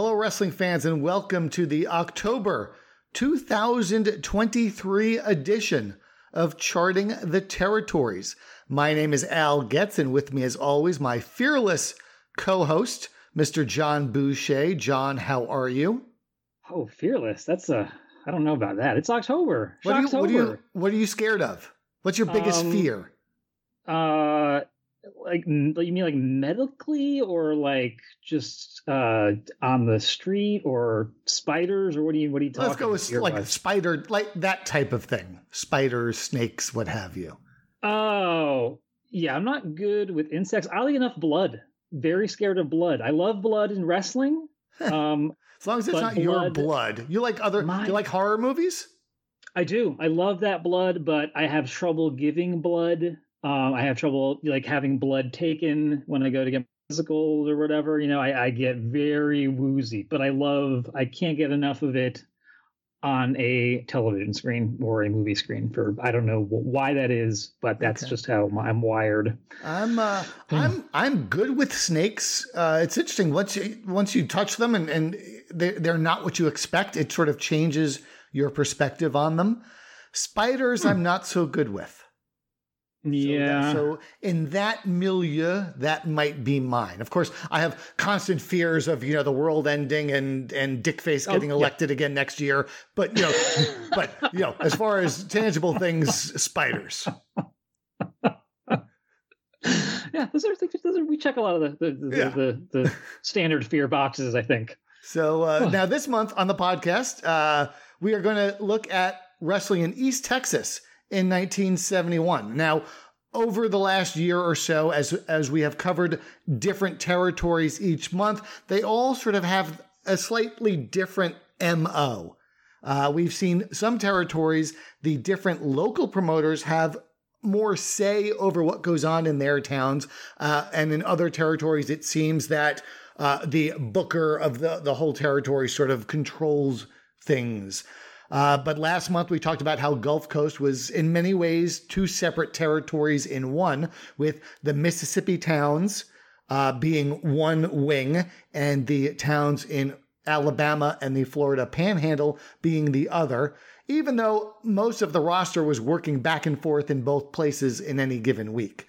Hello, wrestling fans, and welcome to the October 2023 edition of Charting the Territories. My name is Al Getz, and with me, as always, my fearless co host, Mr. Jon Boucher. Jon, how are you? Oh, fearless. That's a, I don't know about that. It's October. What are, you, October. what, are you, what are you scared of? What's your biggest Um, fear? Uh, like you mean like medically or like just uh on the street or spiders or what do you what are you talking? About? Let's go with like spider, like that type of thing. Spiders, snakes, what have you. Oh, yeah. I'm not good with insects. Oddly enough, blood. Very scared of blood. I love blood in wrestling. Um, As long as it's not your blood- blood. You like other, My- you like horror movies? I do. I love that blood, but I have trouble giving blood. Um, I have trouble like having blood taken when I go to get physicals or whatever. You know, I, I get very woozy, but I love. I can't get enough of it on a television screen or a movie screen. For I don't know why that is, but that's Okay. just how I'm wired. I'm uh. I'm I'm good with snakes. Uh, it's interesting once you once you touch them and and they they're not what you expect. It sort of changes your perspective on them. Spiders, Hmm. I'm not so good with. So that- yeah. So in that milieu, that might be mine. Of course, I have constant fears of you know the world ending and and Dick Face Oh, getting yeah. elected again next year. But you know, but you know, as far as tangible things, spiders. yeah, those are, those are we check a lot of the the, the, Yeah. the, the standard fear boxes. I think. So uh, Huh. now this month on the podcast, uh, we are going to look at wrestling in East Texas in 1971. Now, over the last year or so, as as we have covered different territories each month, they all sort of have a slightly different mo. Uh, we've seen some territories, the different local promoters have more say over what goes on in their towns. Uh, and in other territories, it seems that uh, the booker of the, the whole territory sort of controls things. Uh, but last month, we talked about how Gulf Coast was, in many ways, two separate territories in one, with the Mississippi towns uh, being one wing and the towns in Alabama and the Florida Panhandle being the other, even though most of the roster was working back and forth in both places in any given week.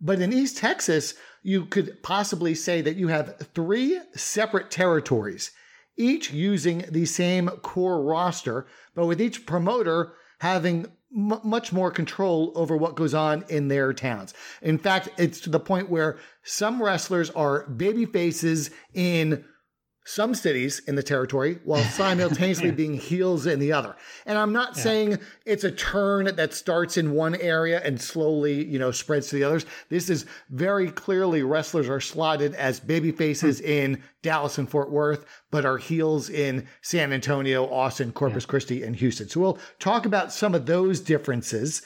But in East Texas, you could possibly say that you have three separate territories, each using the same core roster, but with each promoter having m- much more control over what goes on in their towns. In fact, it's to the point where some wrestlers are baby faces in some cities in the territory while simultaneously being heels in the other. And I'm not Yeah. saying it's a turn that starts in one area and slowly, you know, spreads to the others. This is very clearly wrestlers are slotted as baby faces hmm. in Dallas and Fort Worth, but are heels in San Antonio, Austin, Corpus Christi, and Houston. So we'll talk about some of those differences.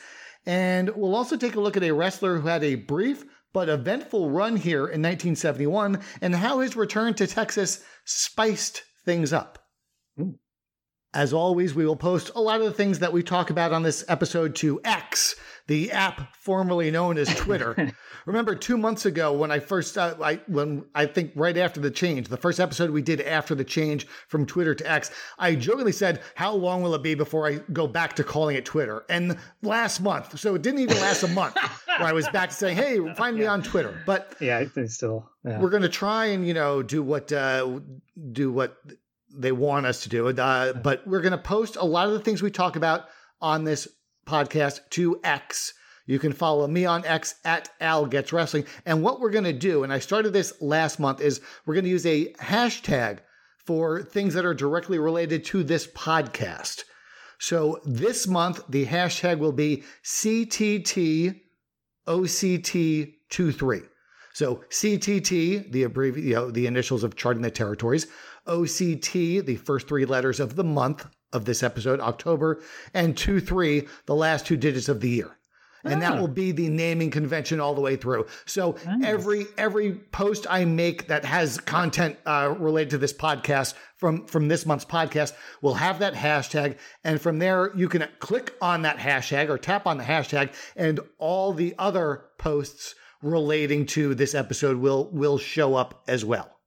And we'll also take a look at a wrestler who had a brief but eventful run here in 1971 and how his return to Texas spiced things up. Ooh. As always, we will post a lot of the things that we talk about on this episode to X, the app formerly known as Twitter. Remember, two months ago when I first, uh, I when I think right after the change, the first episode we did after the change from Twitter to X, I jokingly said, "How long will it be before I go back to calling it Twitter?" And last month, so it didn't even last a month, where I was back to saying, "Hey, find me on Twitter." But Yeah, still. Yeah. we're going to try and you know do what uh, do what they want us to do. Uh, but we're going to post a lot of the things we talk about on this podcast to X. You can follow me on X at Al Getz Wrestling. And what we're going to do, and I started this last month, is we're going to use a hashtag for things that are directly related to this podcast. So this month, the hashtag will be CTTOCT23. So CTT, the abbrevi- you know, the initials of charting the territories, OCT, the first three letters of the month of this episode, October, and 2 3, the last two digits of the year. And that Ah. will be the naming convention all the way through. So Nice. every every post I make that has content uh, related to this podcast from from this month's podcast will have that hashtag, and from there you can click on that hashtag or tap on the hashtag, and all the other posts relating to this episode will will show up as well.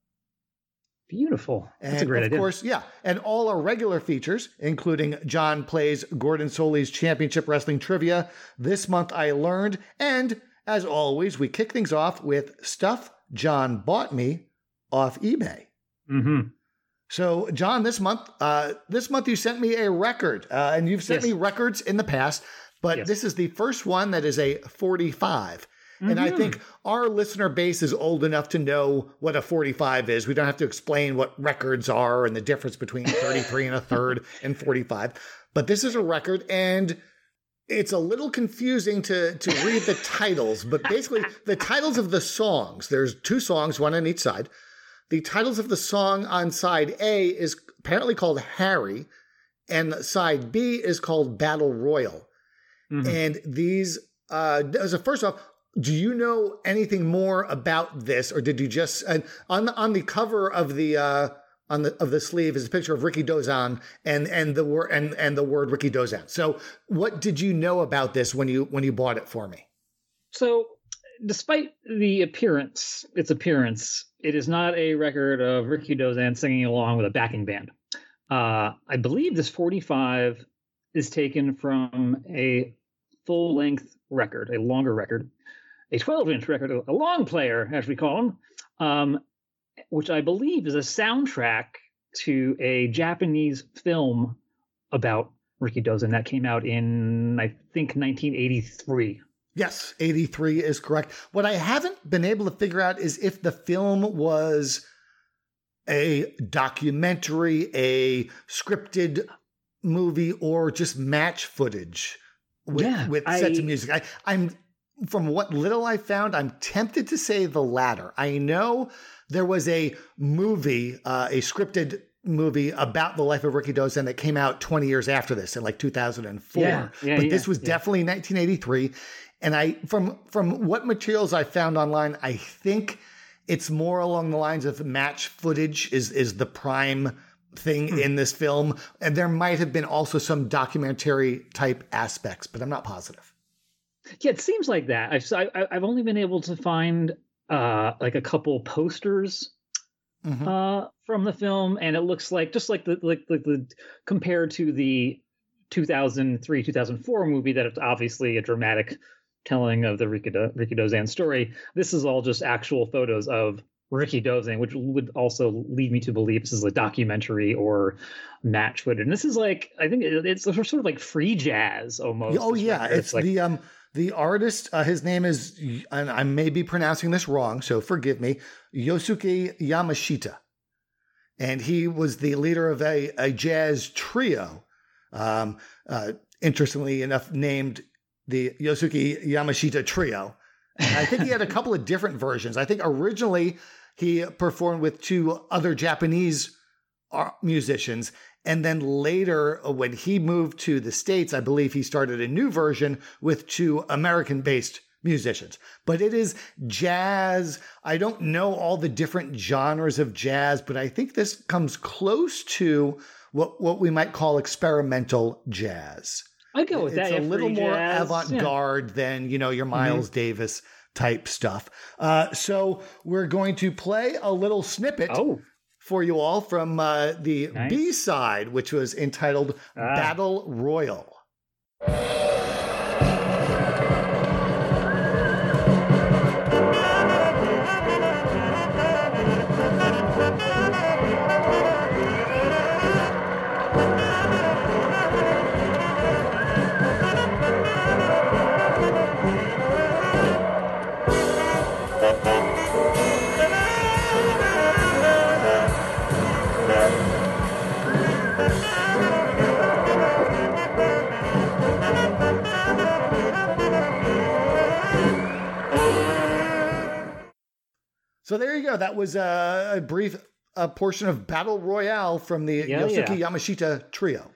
Beautiful. And That's a great of idea. course, yeah. And all our regular features, including Jon Plays Gordon Solie's Championship Wrestling Trivia, This Month I Learned, and as always, we kick things off with Stuff Jon Bought Me off eBay. hmm So, Jon, this month, uh, this month you sent me a record, uh, and you've sent Yes. me records in the past, but Yes. this is the first one that is a 45. And I Mhm. think our listener base is old enough to know what a 45 is. We don't have to explain what records are and the difference between 33 and a third and 45. But this is a record, and it's a little confusing to, to read the titles. But basically, the titles of the songs there's two songs, one on each side. The titles of the song on side A is apparently called Harry, and side B is called Battle Royal. Mhm. And these, uh, so first off, do you know anything more about this, or did you just uh, on the on the cover of the uh, on the of the sleeve is a picture of Rikidozan and and the word and and the word Rikidozan. So, what did you know about this when you when you bought it for me? So, despite the appearance, its appearance, it is not a record of Rikidozan singing along with a backing band. Uh, I believe this 45 is taken from a full length record, a longer record, a 12 inch record, a long player, as we call them, um, which I believe is a soundtrack to a Japanese film about Rikidozan that came out in, I think, 1983. Yes, 83 is correct. What I haven't been able to figure out is if the film was a documentary, a scripted movie, or just match footage with, Yeah, with sets of music. I, I'm from what little I found, I'm tempted to say the latter. I know there was a movie, uh, a scripted movie about the life of Rikidozan that came out 20 years after this in like 2004. Yeah, yeah, but yeah, this was definitely 1983. And I from from what materials I found online, I think it's more along the lines of match footage is is the prime thing Hmm. in this film. And there might have been also some documentary type aspects, but I'm not positive. Yeah, it seems like that. I've I, I- I've only been able to find uh, like a couple posters Mhm. uh, from the film, and it looks like just like the like like the compared to the 2003 2004 movie that it's obviously a dramatic telling of the Ricky, Do- Rikidozan story. This is all just actual photos of Rikidozan, which would also lead me to believe this is a documentary or match footage. And this is like I think it's sort of like free jazz almost. Oh yeah, record. it's like the um the artist. Uh, his name is, and I may be pronouncing this wrong, so forgive me. Yosuke Yamashita, and he was the leader of a, a jazz trio. Um, uh, interestingly enough, named the Yosuke Yamashita Trio. And I think he had a couple of different versions. I think originally he performed with two other Japanese uh, musicians. And then later, uh, when he moved to the States, I believe he started a new version with two American based musicians. But it is jazz. I don't know all the different genres of jazz, but I think this comes close to what, what we might call experimental jazz. I go with it's that. a little more avant yeah. garde than, you know, your Miles Davis type stuff. Uh, so we're going to play a little snippet Oh, for you all from uh, the Nice. B side, which was entitled Ah. Battle Royal. So there you go. That was uh, a brief a portion of Battle Royale from the Yeah, Yosuke yeah. Yamashita trio.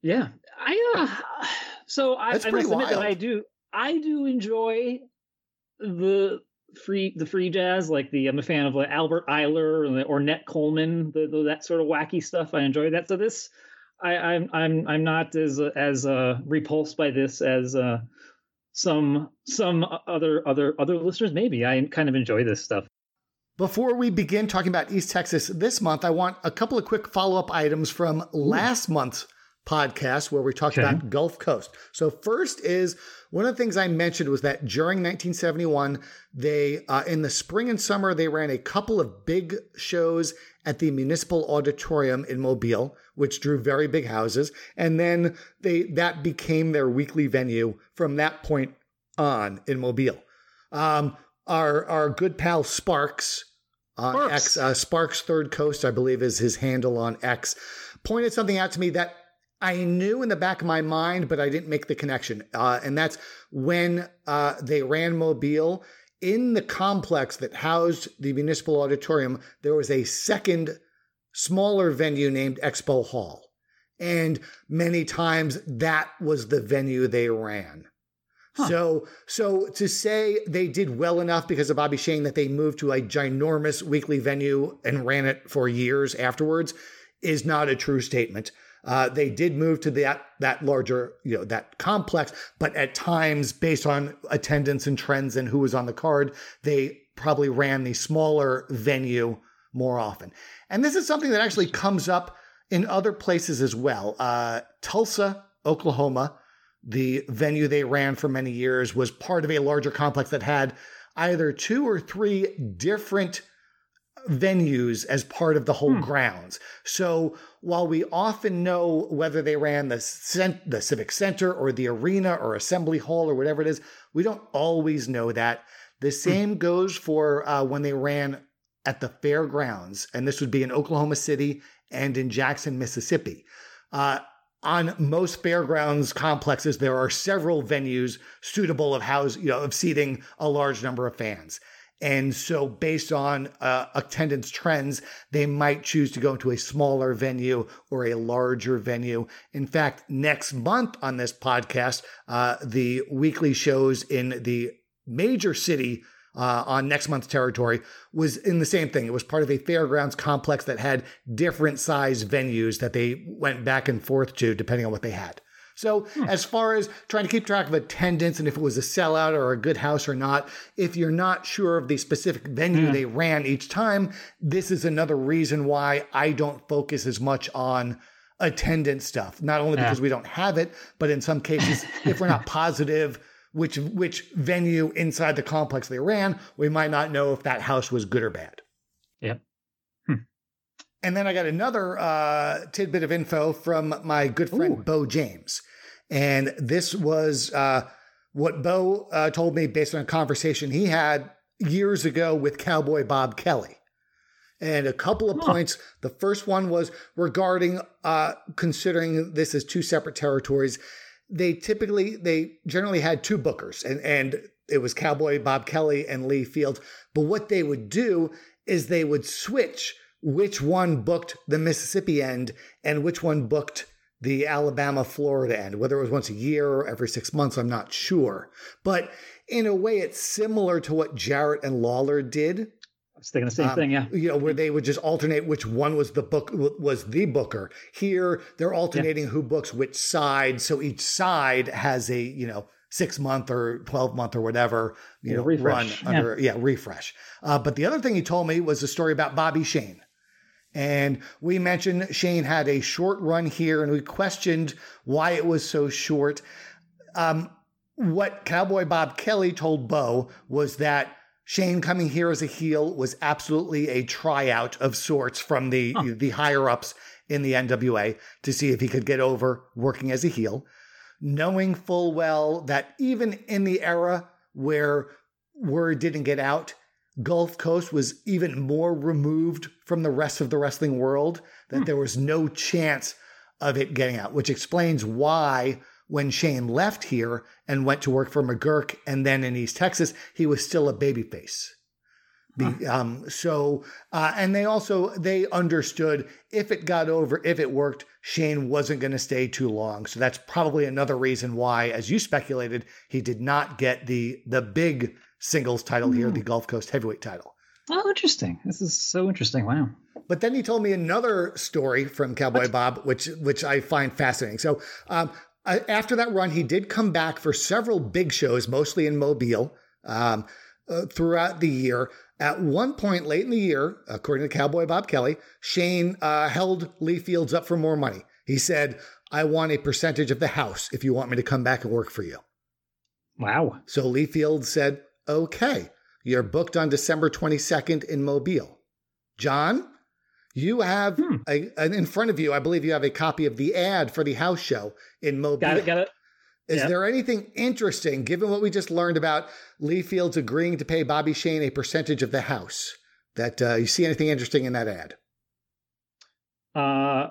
yeah. I uh, so I, I must admit that. I do I do enjoy the free the free jazz. Like the I'm a fan of like Albert Ayler or the Ornette Coleman, the, the that sort of wacky stuff. I enjoy that. So this. I, I'm I'm I'm not as as uh, repulsed by this as uh, some some other other other listeners. Maybe I kind of enjoy this stuff. Before we begin talking about East Texas this month, I want a couple of quick follow up items from last month's podcast where we talked Okay. about Gulf Coast. So, first is one of the things I mentioned was that during 1971, they, uh, in the spring and summer, they ran a couple of big shows at the Municipal Auditorium in Mobile, which drew very big houses. And then they, that became their weekly venue from that point on in Mobile. Um, our, our good pal Sparks, on Sparks. X, uh, Sparks Third Coast, I believe is his handle on X, pointed something out to me that I knew in the back of my mind, but I didn't make the connection. Uh, and that's when uh, they ran Mobile in the complex that housed the municipal auditorium, there was a second smaller venue named Expo Hall. And many times that was the venue they ran. So, so to say they did well enough because of Bobby Shane that they moved to a ginormous weekly venue and ran it for years afterwards is not a true statement. Uh, they did move to that that larger, you know, that complex, but at times, based on attendance and trends and who was on the card, they probably ran the smaller venue more often. And this is something that actually comes up in other places as well. Uh, Tulsa, Oklahoma, the venue they ran for many years, was part of a larger complex that had either two or three different venues as part of the whole Hmm. grounds. So while we often know whether they ran the cent- the civic center or the arena or assembly hall or whatever it is, we don't always know that. The same goes for uh, when they ran at the fairgrounds, and this would be in Oklahoma City and in Jackson, Mississippi. Uh, on most fairgrounds complexes, there are several venues suitable of house, you know, of seating a large number of fans. And so, based on uh, attendance trends, they might choose to go into a smaller venue or a larger venue. In fact, next month on this podcast, uh, the weekly shows in the major city uh, on next month's territory was in the same thing. It was part of a fairgrounds complex that had different size venues that they went back and forth to depending on what they had. So, as far as trying to keep track of attendance and if it was a sellout or a good house or not, if you're not sure of the specific venue Yeah. they ran each time, this is another reason why I don't focus as much on attendance stuff. Not only Yeah. because we don't have it, but in some cases, if we're not positive which which venue inside the complex they ran, we might not know if that house was good or bad. Yep. And then I got another uh, tidbit of info from my good friend Ooh. Bo James. And this was uh, what Bo uh, told me based on a conversation he had years ago with Cowboy Bob Kelly. And a couple of Huh. points. The first one was regarding uh, considering this as two separate territories. They typically, they generally had two bookers, and, and it was Cowboy Bob Kelly and Lee Fields. But what they would do is they would switch which one booked the Mississippi end and which one booked the Alabama Florida end. Whether it was once a year or every six months, I'm not sure. But in a way, it's similar to what Jarrett and Lawler did. Thinking the same Um, thing. Yeah. You know, where they would just alternate which one was the book was the booker. Here, they're alternating who books which side, so each side has a you know six month or twelve month or whatever you Yeah, know refresh. run under yeah, refresh. Uh, but the other thing he told me was a story about Bobby Shane. And we mentioned Shane had a short run here, and we questioned why it was so short. Um, what Cowboy Bob Kelly told Bo was that Shane coming here as a heel was absolutely a tryout of sorts from the Huh. the higher ups in the NWA to see if he could get over working as a heel, knowing full well that even in the era where word didn't get out, Gulf Coast was even more removed from the rest of the wrestling world that Hmm. there was no chance of it getting out, which explains why when Shane left here and went to work for McGuirk and then in East Texas, he was still a babyface. Be- um, so, uh, and they also they understood if it got over, if it worked, Shane wasn't going to stay too long. So that's probably another reason why, as you speculated, he did not get the the big singles title here, Hmm. the Gulf Coast Heavyweight title. Oh, interesting. This is so interesting. Wow. But then he told me another story from Cowboy Bob, which which I find fascinating. So um, After that run, he did come back for several big shows, mostly in Mobile. Um, uh, throughout the year. At one point late in the year, according to Cowboy Bob Kelly, Shane uh, held Lee Fields up for more money. He said, I want a percentage of the house if you want me to come back and work for you. Wow. So Lee Fields said, okay, you're booked on December 22nd in Mobile. John, you have hmm. a, in front of you, I believe you have a copy of the ad for the house show in Mobile. Got it, got it. Is yep. there anything interesting, given what we just learned about Lee Fields agreeing to pay Bobby Shane a percentage of the house, that uh, you see anything interesting in that ad? Uh,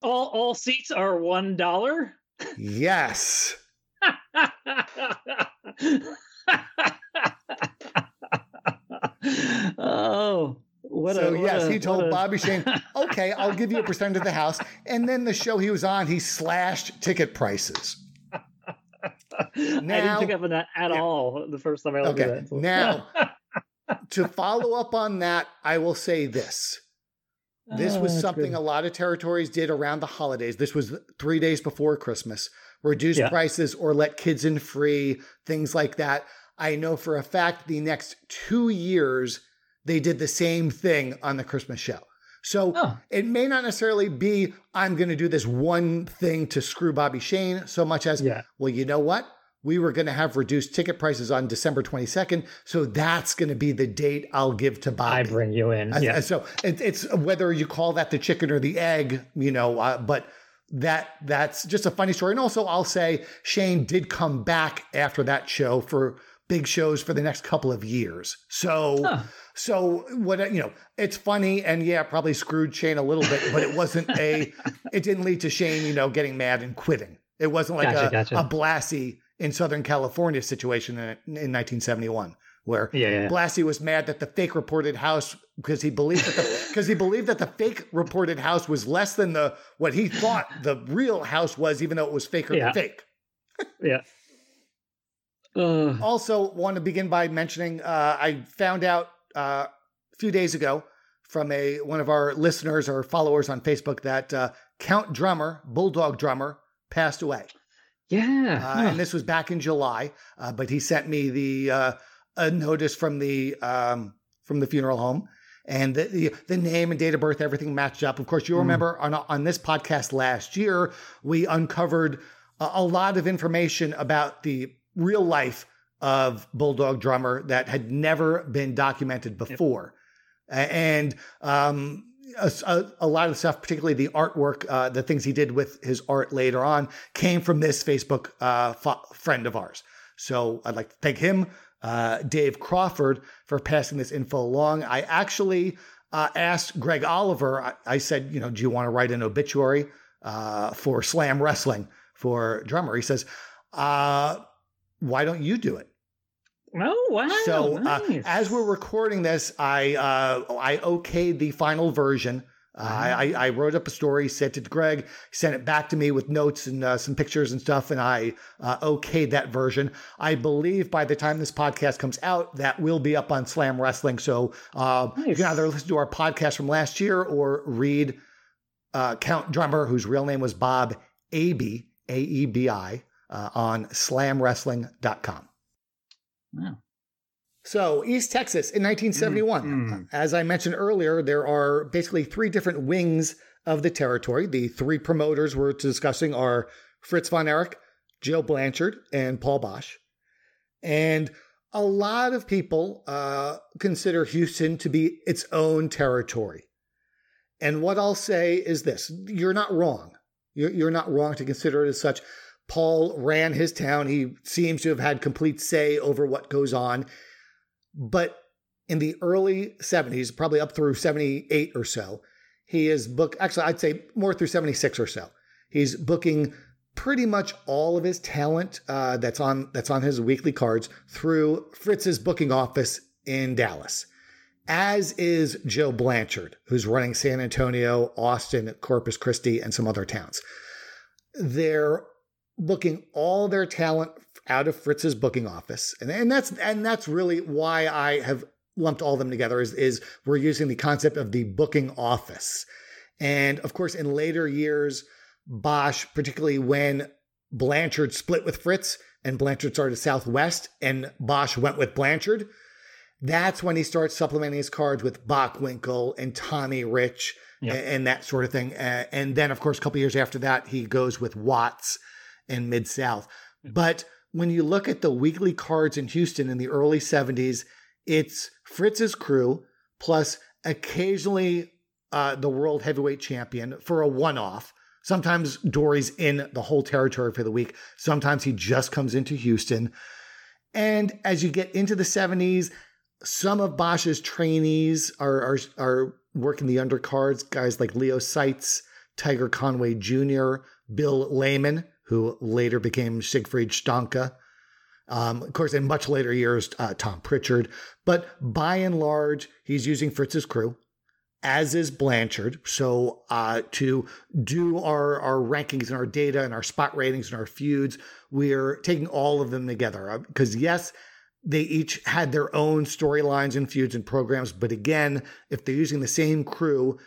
all all seats are one dollar. Yes. oh, what so a, yes, a, he told a... Bobby Shane, "Okay, I'll give you a percent of the house." And then the show he was on, he slashed ticket prices. Now, I didn't pick up on that at yeah. all the first time I looked okay. at it. Now, to follow up on that, I will say this. This was oh, something good. a lot of territories did around the holidays. This was three days before Christmas. Reduce yeah. prices or let kids in free, things like that. I know for a fact the next two years they did the same thing on the Christmas show. So oh. it may not necessarily be, I'm going to do this one thing to screw Bobby Shane so much as, yeah. well, you know what? We were going to have reduced ticket prices on December 22nd. So that's going to be the date I'll give to Bobby. I bring you in. Yeah. So it, it's whether you call that the chicken or the egg, you know, uh, but that that's just a funny story. And also, I'll say Shane did come back after that show for big shows for the next couple of years. So, huh. so what you know, it's funny and yeah, probably screwed Shane a little bit, but it wasn't a, it didn't lead to Shane, you know, getting mad and quitting. It wasn't like gotcha, a, gotcha. a Blassie in Southern California situation in, in 1971 where yeah, yeah. Blassie was mad that the fake reported house because he believed that the because he believed that the fake reported house was less than the what he thought the real house was, even though it was faker yeah. than fake. yeah. Uh, also, want to begin by mentioning uh, I found out uh, a few days ago from a one of our listeners or followers on Facebook that uh, Count Drummer, Bulldog Drummer, passed away. Yeah, uh, and this was back in July. Uh, but he sent me the a notice from the um, from the funeral home, and the, the, the name and date of birth, everything matched up. Of course, you mm. remember on on this podcast last year we uncovered a, a lot of information about the real life of Bulldog Drummer that had never been documented before. Yep. And um, a, a, lot of the stuff, particularly the artwork, uh, the things he did with his art later on, came from this Facebook uh, f- friend of ours. So I'd like to thank him, uh, Dave Crawford, for passing this info along. I actually uh, asked Greg Oliver, I, I, said, you know, do you want to write an obituary uh, for Slam Wrestling for drummer? He says, uh, why don't you do it? Oh wow! So uh, nice. uh, as we're recording this, I uh, I okayed the final version. Uh, I, I wrote up a story, sent it to Greg, sent it back to me with notes and uh, some pictures and stuff, and I uh, okayed that version. I believe by the time this podcast comes out, that will be up on Slam Wrestling. So uh, nice. you can either listen to our podcast from last year or read uh, Count Drummer, whose real name was Bob Aebi, A E B I, uh, on slamwrestling.com. Wow. So, East Texas in 1971. Mm-hmm. As I mentioned earlier, there are basically three different wings of the territory. The three promoters we're discussing are Fritz von Erich, Joe Blanchard, and Paul Boesch. And a lot of people uh, consider Houston to be its own territory. And what I'll say is this you're not wrong. You're, you're not wrong to consider it as such. Paul ran his town. He seems to have had complete say over what goes on. But in the early 70s, probably up through 78 or so, he is book actually I'd say more through 76 or so. He's booking pretty much all of his talent uh, that's on that's on his weekly cards through Fritz's booking office in Dallas. As is Joe Blanchard, who's running San Antonio, Austin, Corpus Christi, and some other towns. They're booking all their talent out of Fritz's booking office. And, and that's and that's really why I have lumped all of them together is, is we're using the concept of the booking office. And of course, in later years, Boesch, particularly when Blanchard split with Fritz and Blanchard started Southwest and Boesch went with Blanchard, That's when he starts supplementing his cards with Bockwinkel and Tommy Rich yep. and, and, that sort of thing. Uh, and then, of course, a couple years after that, he goes with Watts and Mid South. But when you look at the weekly cards in Houston in the early 70s, it's Fritz's crew plus occasionally uh, the world heavyweight champion for a one off. Sometimes Dory's in the whole territory for the week. Sometimes he just comes into Houston. And as you get into the 70s, some of Boesch's trainees are, are, are working the undercards, guys like Leo Seitz, Tiger Conway Jr., Bill Lehman, who later became Siegfried Steinke. Um, of course, in much later years, uh, Tom Pritchard. But by and large, he's using Fritz's crew, as is Blanchard. So uh, to do our, our rankings and our data and our spot ratings and our feuds, we're taking all of them together. Because, uh, yes, they each had their own storylines and feuds and programs. But again, if they're using the same crew,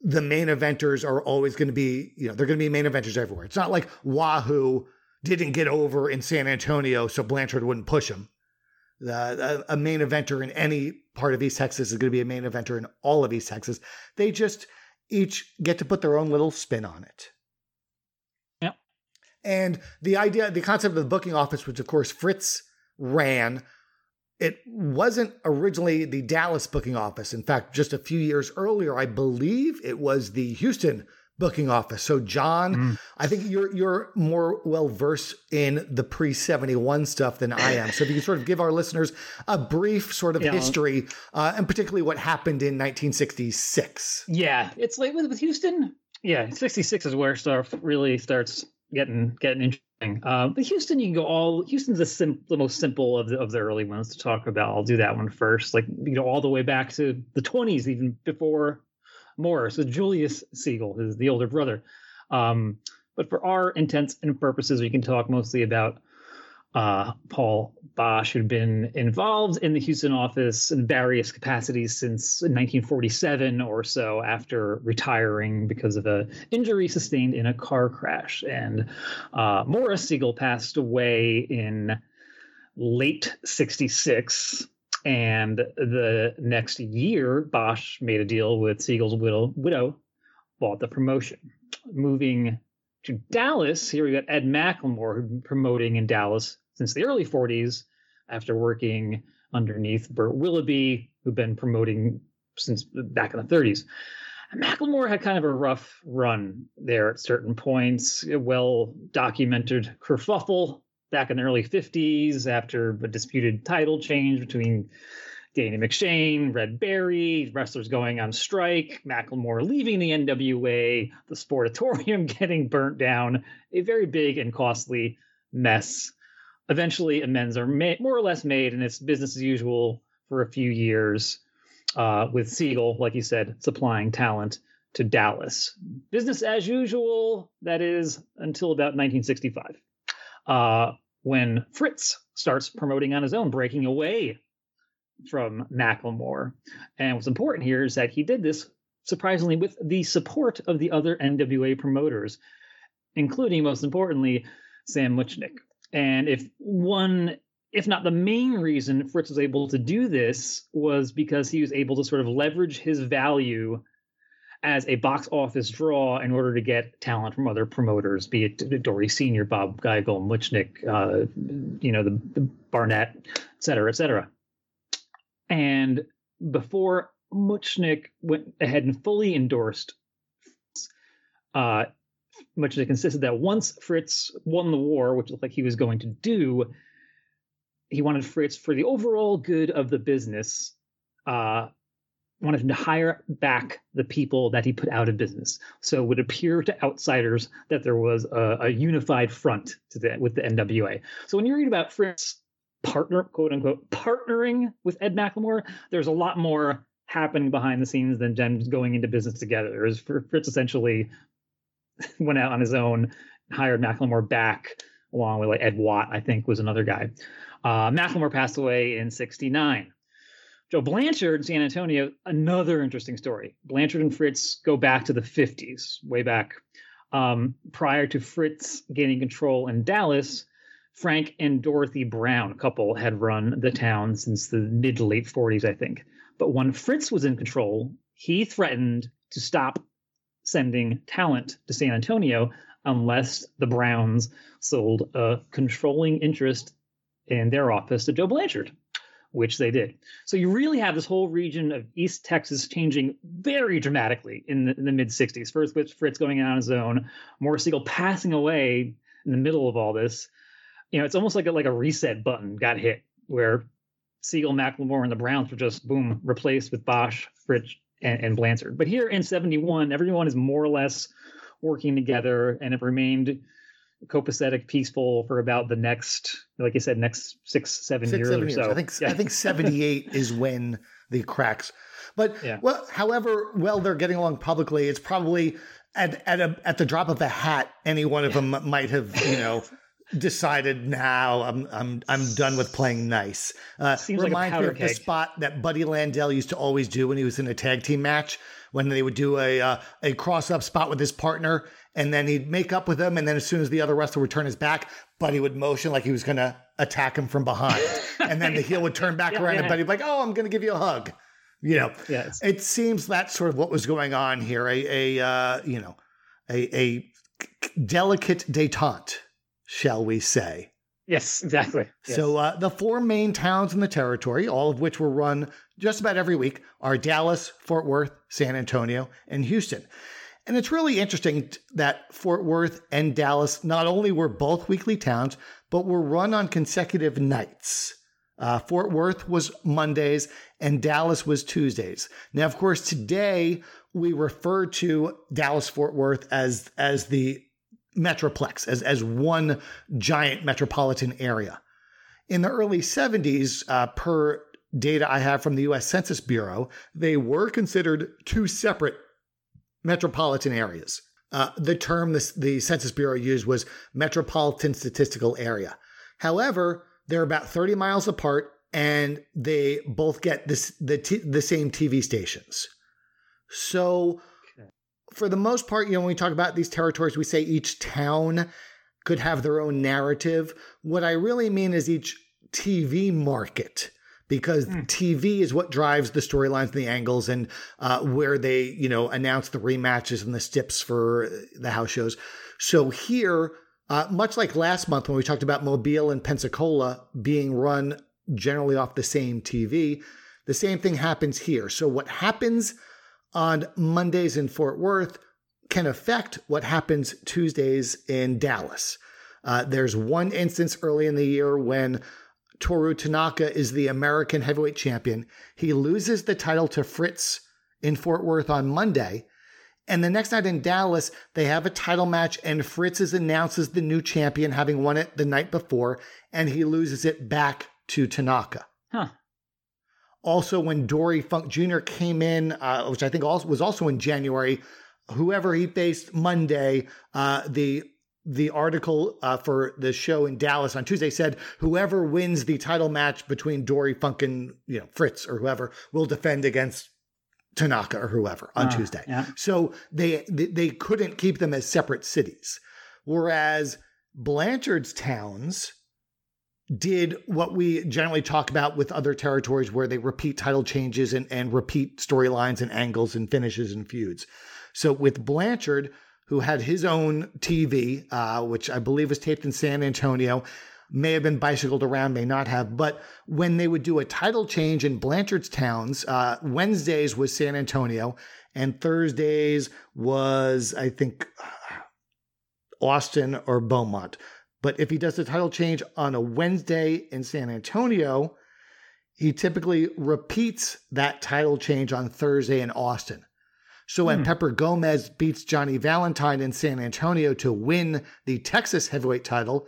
the main eventers are always going to be, you know, they're going to be main eventers everywhere. It's not like Wahoo didn't get over in San Antonio, so Blanchard wouldn't push him. Uh, a, main eventer in any part of East Texas is going to be a main eventer in all of East Texas. They just each get to put their own little spin on it. Yeah. And the idea, the concept of the booking office, which of course Fritz ran, it wasn't originally the Dallas booking office. In fact, just a few years earlier, I believe it was the Houston booking office. So, Jon, mm. I think you're you're more well versed in the pre seventy one stuff than I am. So, if you could sort of give our listeners a brief sort of yeah. history, uh, and particularly what happened in 1966. Yeah, it's like with, with Houston. Yeah, 66 is where stuff really starts getting getting interesting. Uh, but Houston, you can go all. Houston's the, sim, the most simple of the of the early ones to talk about. I'll do that one first. Like you know, all the way back to the 20s, even before Morris. So Julius Sigel is the older brother. Um, but for our intents and purposes, we can talk mostly about uh, Paul Boesch, who'd been involved in the Houston office in various capacities since 1947 or so, after retiring because of an injury sustained in a car crash. And uh, Morris Sigel passed away in late 66. And the next year, Boesch made a deal with Sigel's widow, widow bought the promotion. Moving to Dallas, here we got Ed McLemore, who'd been promoting in Dallas since the early 40s after working underneath Bert Willoughby, who'd been promoting since back in the 30s. McLemore had kind of a rough run there at certain points, a well documented kerfuffle back in the early 50s after a disputed title change between Danny McShane, Red Berry, wrestlers going on strike, McLemore leaving the NWA, the Sportatorium getting burnt down, a very big and costly mess. Eventually, amends are made, more or less made, and it's business as usual for a few years, uh, with Sigel, like you said, supplying talent to Dallas. Business as usual, that is, until about 1965. Uh, when Fritz starts promoting on his own, breaking away from McLemore. And what's important here is that he did this surprisingly with the support of the other NWA promoters, including most importantly Sam Muchnick. And if one, if not the main reason Fritz was able to do this was because he was able to sort of leverage his value as a box office draw in order to get talent from other promoters, be it Dory Senior, Bob Geigel, Muchnick, uh, you know, the, the Barnett, et cetera, et cetera. And before Muchnick went ahead and fully endorsed, uh, Muchnick consisted that once Fritz won the war, which looked like he was going to do, he wanted Fritz for the overall good of the business. Uh, wanted him to hire back the people that he put out of business. So it would appear to outsiders that there was a, a unified front to the, with the NWA. So when you read about Fritz partner, quote unquote, partnering with Ed McLemore, there's a lot more happening behind the scenes than them going into business together. There's Fritz essentially went out on his own, hired McLemore back, along with like Ed Watt, I think was another guy. Uh, McLemore passed away in 69. Joe Blanchard in San Antonio, another interesting story. Blanchard and Fritz go back to the 50s, way back. Um, prior to Fritz gaining control in Dallas, Frank and Dorothy Brown couple had run the town since the mid to late 40s, I think. But when Fritz was in control, he threatened to stop sending talent to San Antonio unless the Browns sold a controlling interest in their office to Joe Blanchard, which they did. So you really have this whole region of East Texas changing very dramatically in the, the mid 60s. First with Fritz going out on his own, Morris Sigel passing away in the middle of all this. You know, it's almost like a, like a reset button got hit where Sigel, McLemore, and the Browns were just boom replaced with Boesch, Fritz, and, and Blanchard. But here in 71, everyone is more or less working together and have remained copacetic, peaceful for about the next, like I said, next six, seven Six, years seven or years. so. I think Yeah. I think 78 is when the cracks. But Yeah. well, however well they're getting along publicly, it's probably at at a at the drop of a hat, any one of them might have you know decided now I'm I'm I'm done with playing nice. Uh, Seems like a reminds me powder of the spot that Buddy Landell used to always do when he was in a tag team match when they would do a uh, a cross up spot with his partner and then he'd make up with him and then as soon as the other wrestler would turn his back, Buddy would motion like he was going to attack him from behind and then the heel would turn back Yeah, around and. Buddy would be like, "Oh, I'm going to give you a hug." You know, Yeah, it's- it seems that's sort of what was going on here. A, a uh, you know, a, a delicate détente, shall we say? Yes, exactly. Yes. So uh, the four main towns in the territory, all of which were run just about every week, are Dallas, Fort Worth, San Antonio, and Houston. And it's really interesting that Fort Worth and Dallas not only were both weekly towns, but were run on consecutive nights. Uh, Fort Worth was Mondays and Dallas was Tuesdays. Now, of course, today we refer to Dallas Fort Worth as as the metroplex, as as one giant metropolitan area. In the early 70s, uh, per data I have from the U.S. Census Bureau, they were considered two separate metropolitan areas. Uh, the term this, the Census Bureau used was metropolitan statistical area. However, they're about 30 miles apart and they both get this the t- the same TV stations. So for the most part, you know, when we talk about these territories, we say each town could have their own narrative. What I really mean is each TV market, because TV is what drives the storylines and the angles and uh, where they, you know, announce the rematches and the stips for the house shows. So here, uh, much like last month when we talked about Mobile and Pensacola being run generally off the same TV, the same thing happens here. So what happens on Mondays in Fort Worth can affect what happens Tuesdays in Dallas. Uh, there's one instance early in the year when Toru Tanaka is the American heavyweight champion. He loses the title to Fritz in Fort Worth on Monday. And the next night in Dallas, they have a title match, and Fritz is announced as the new champion, having won it the night before, and he loses it back to Tanaka. Huh. Also, when Dory Funk Jr. came in, uh, which I think also was also in January, whoever he faced Monday, uh, the the article uh, for the show in Dallas on Tuesday said whoever wins the title match between Dory Funk and you know Fritz or whoever will defend against Tanaka or whoever on Ah, Tuesday. yeah. So they they couldn't keep them as separate cities, whereas Blanchard's towns did what we generally talk about with other territories where they repeat title changes and, and repeat storylines and angles and finishes and feuds. So with Blanchard, who had his own TV, uh, which I believe was taped in San Antonio, may have been bicycled around, may not have. But when they would do a title change in Blanchard's towns, uh, Wednesdays was San Antonio, and Thursdays was, I think, Austin or Beaumont. But if he does the title change on a Wednesday in San Antonio, he typically repeats that title change on Thursday in Austin. So when Hmm. Pepper Gomez beats Johnny Valentine in San Antonio to win the Texas heavyweight title,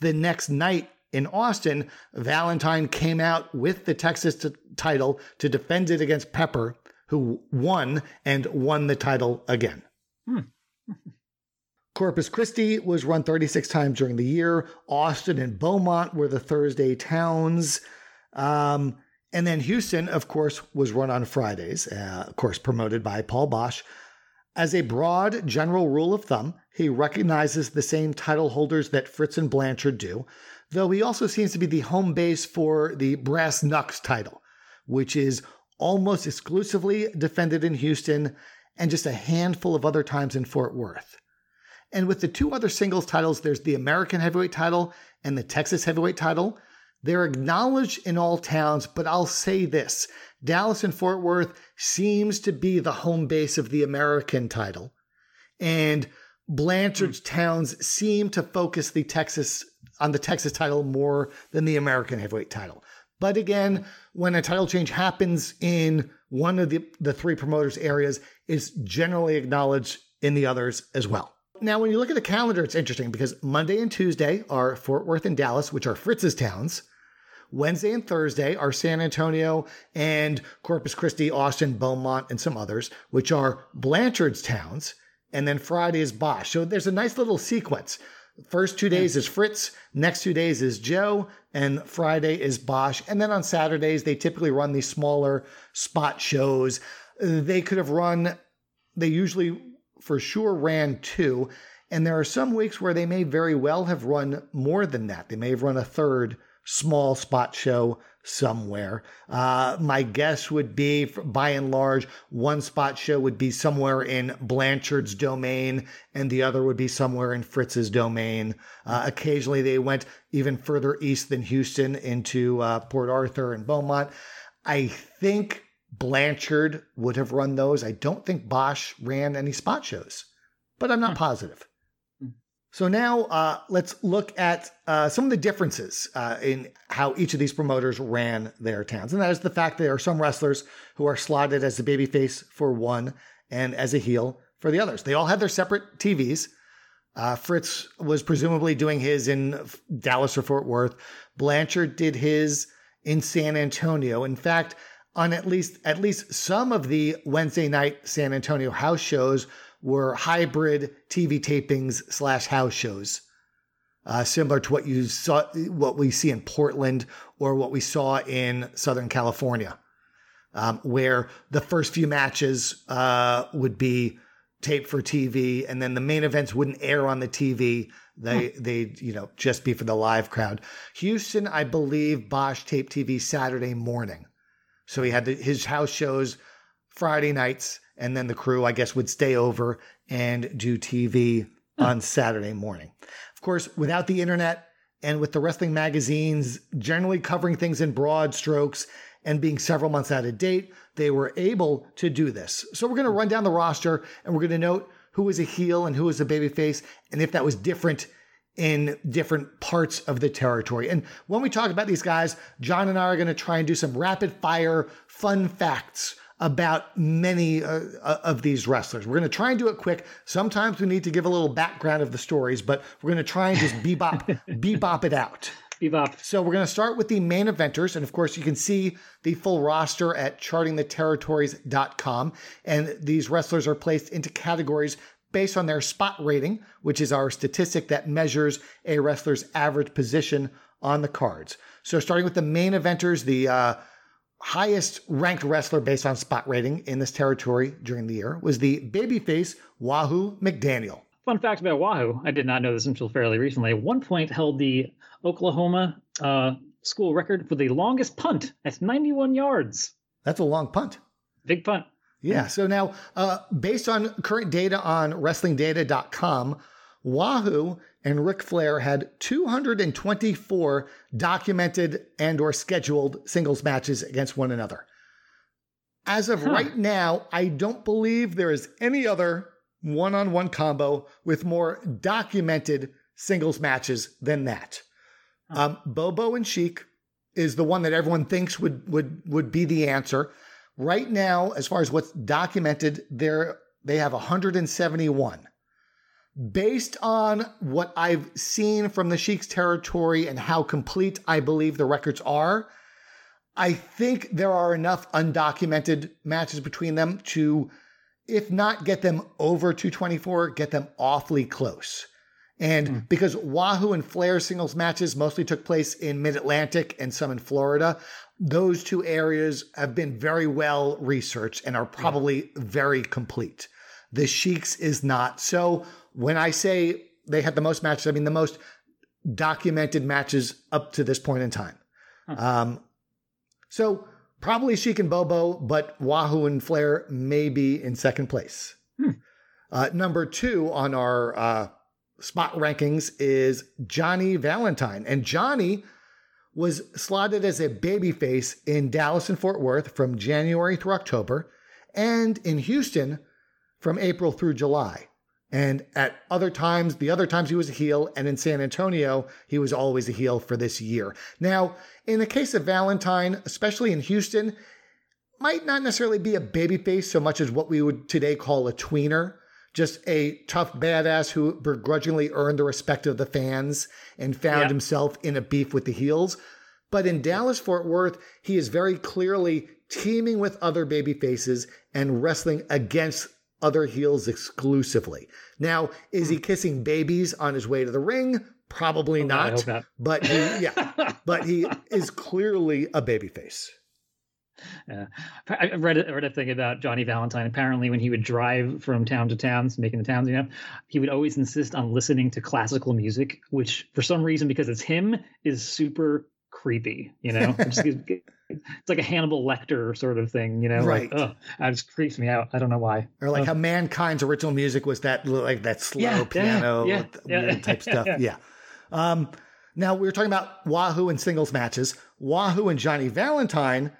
the next night in Austin, Valentine came out with the Texas t- title to defend it against Pepper, who won and won the title again. Corpus Christi was run 36 times during the year. Austin and Beaumont were the Thursday towns. Um, and then Houston, of course, was run on Fridays, uh, of course, promoted by Paul Boesch. As a broad general rule of thumb, he recognizes the same title holders that Fritz and Blanchard do, though he also seems to be the home base for the Brass Knucks title, which is almost exclusively defended in Houston and just a handful of other times in Fort Worth. And with the two other singles titles, there's the American heavyweight title and the Texas heavyweight title. They're acknowledged in all towns, but I'll say this Dallas and Fort Worth seems to be the home base of the American title. And Blanchard's mm. towns seem to focus the Texas on the Texas title more than the American heavyweight title. But again, when a title change happens in one of the, the three promoters' areas, it's generally acknowledged in the others as well. Now, when you look at the calendar, it's interesting because Monday and Tuesday are Fort Worth and Dallas, which are Fritz's towns. Wednesday and Thursday are San Antonio and Corpus Christi, Austin, Beaumont, and some others, which are Blanchard's towns. And then Friday is Boesch. So there's a nice little sequence. First two days is Fritz, next two days is Joe, and Friday is Boesch. And then on Saturdays, they typically run these smaller spot shows. They could have run, they usually for sure ran two. And there are some weeks where they may very well have run more than that. They may have run a third small spot show somewhere. Uh, my guess would be, by and large, one spot show would be somewhere in Blanchard's domain, and the other would be somewhere in Fritz's domain. Uh, occasionally, they went even further east than Houston into uh, Port Arthur and Beaumont. I think Blanchard would have run those. I don't think Boesch ran any spot shows, but I'm not hmm. positive. Hmm. So now uh, let's look at uh, some of the differences uh, in how each of these promoters ran their towns. And that is the fact there are some wrestlers who are slotted as a babyface for one and as a heel for the others. They all had their separate TVs. Uh, Fritz was presumably doing his in Dallas or Fort Worth. Blanchard did his in San Antonio. In fact, on at least at least some of the Wednesday night San Antonio house shows were hybrid TV tapings slash house shows, uh, similar to what you saw, what we see in Portland or what we saw in Southern California, um, where the first few matches uh, would be taped for TV, and then the main events wouldn't air on the TV. They hmm. they you know just be for the live crowd. Houston, I believe, Boesch taped TV Saturday morning. So he had the, his house shows Friday nights, and then the crew, I guess, would stay over and do TV hmm. on Saturday morning. Of course, without the internet and with the wrestling magazines generally covering things in broad strokes and being several months out of date, they were able to do this. So we're going to run down the roster and we're going to note who was a heel and who was a babyface, and if that was different in different parts of the territory. And when we talk about these guys, Jon and I are going to try and do some rapid fire fun facts about many uh, uh of these wrestlers. We're going to try and do it quick. Sometimes we need to give a little background of the stories, but we're going to try and just bebop bebop it out. Bebop. So we're going to start with the main eventers. And of course, you can see the full roster at chartingtheterritories.com. And these wrestlers are placed into categories based on their spot rating, which is our statistic that measures a wrestler's average position on the cards. So, starting with the main eventers, the uh, highest ranked wrestler based on spot rating in this territory during the year was the babyface Wahoo McDaniel. Fun fact about Wahoo, I did not know this until fairly recently. At one point, held the Oklahoma uh, school record for the longest punt at 91 yards. That's a long punt. Big punt. Yeah. So now, uh, based on current data on WrestlingData.com, Wahoo and Ric Flair had 224 documented and or scheduled singles matches against one another. As of huh. right now, I don't believe there is any other one-on-one combo with more documented singles matches than that. Um, Bobo and Sheik is the one that everyone thinks would would would be the answer. Right now, as far as what's documented, there they have 171. Based on what I've seen from the Sheik's territory and how complete I believe the records are, I think there are enough undocumented matches between them to, if not get them over 224, get them awfully close. And mm. because Wahoo and Flair singles matches mostly took place in mid Atlantic and some in Florida, those two areas have been very well researched and are probably very complete. The Sheik's is not. So when I say they had the most matches, I mean the most documented matches up to this point in time. Huh. Um, so probably Sheik and Bobo, but Wahoo and Flair may be in second place. Hmm. Uh, number two on our uh, spot rankings is Johnny Valentine. And Johnny was slotted as a babyface in Dallas and Fort Worth from January through October, and in Houston from April through July. And at other times, the other times he was a heel, and in San Antonio, he was always a heel for this year. Now, in the case of Valentine, especially in Houston, might not necessarily be a babyface so much as what we would today call a tweener. Just a tough badass who begrudgingly earned the respect of the fans and found yeah. himself in a beef with the heels. But in Dallas Fort Worth, he is very clearly teaming with other baby faces and wrestling against other heels exclusively. Now, is he hmm. kissing babies on his way to the ring? Probably oh, not, not. But he, yeah, but he is clearly a babyface. Yeah, I read a, read a thing about Johnny Valentine. Apparently, when he would drive from town to town, making the towns, you know, he would always insist on listening to classical music, which for some reason, because it's him, is super creepy. You know, it's like a Hannibal Lecter sort of thing, you know. Right. Like, it just creeps me out. I don't know why. Or like how mankind's original music was that like that slow yeah, piano yeah, yeah, type stuff. Yeah. Um, now we were talking about Wahoo and singles matches. Wahoo and Johnny Valentine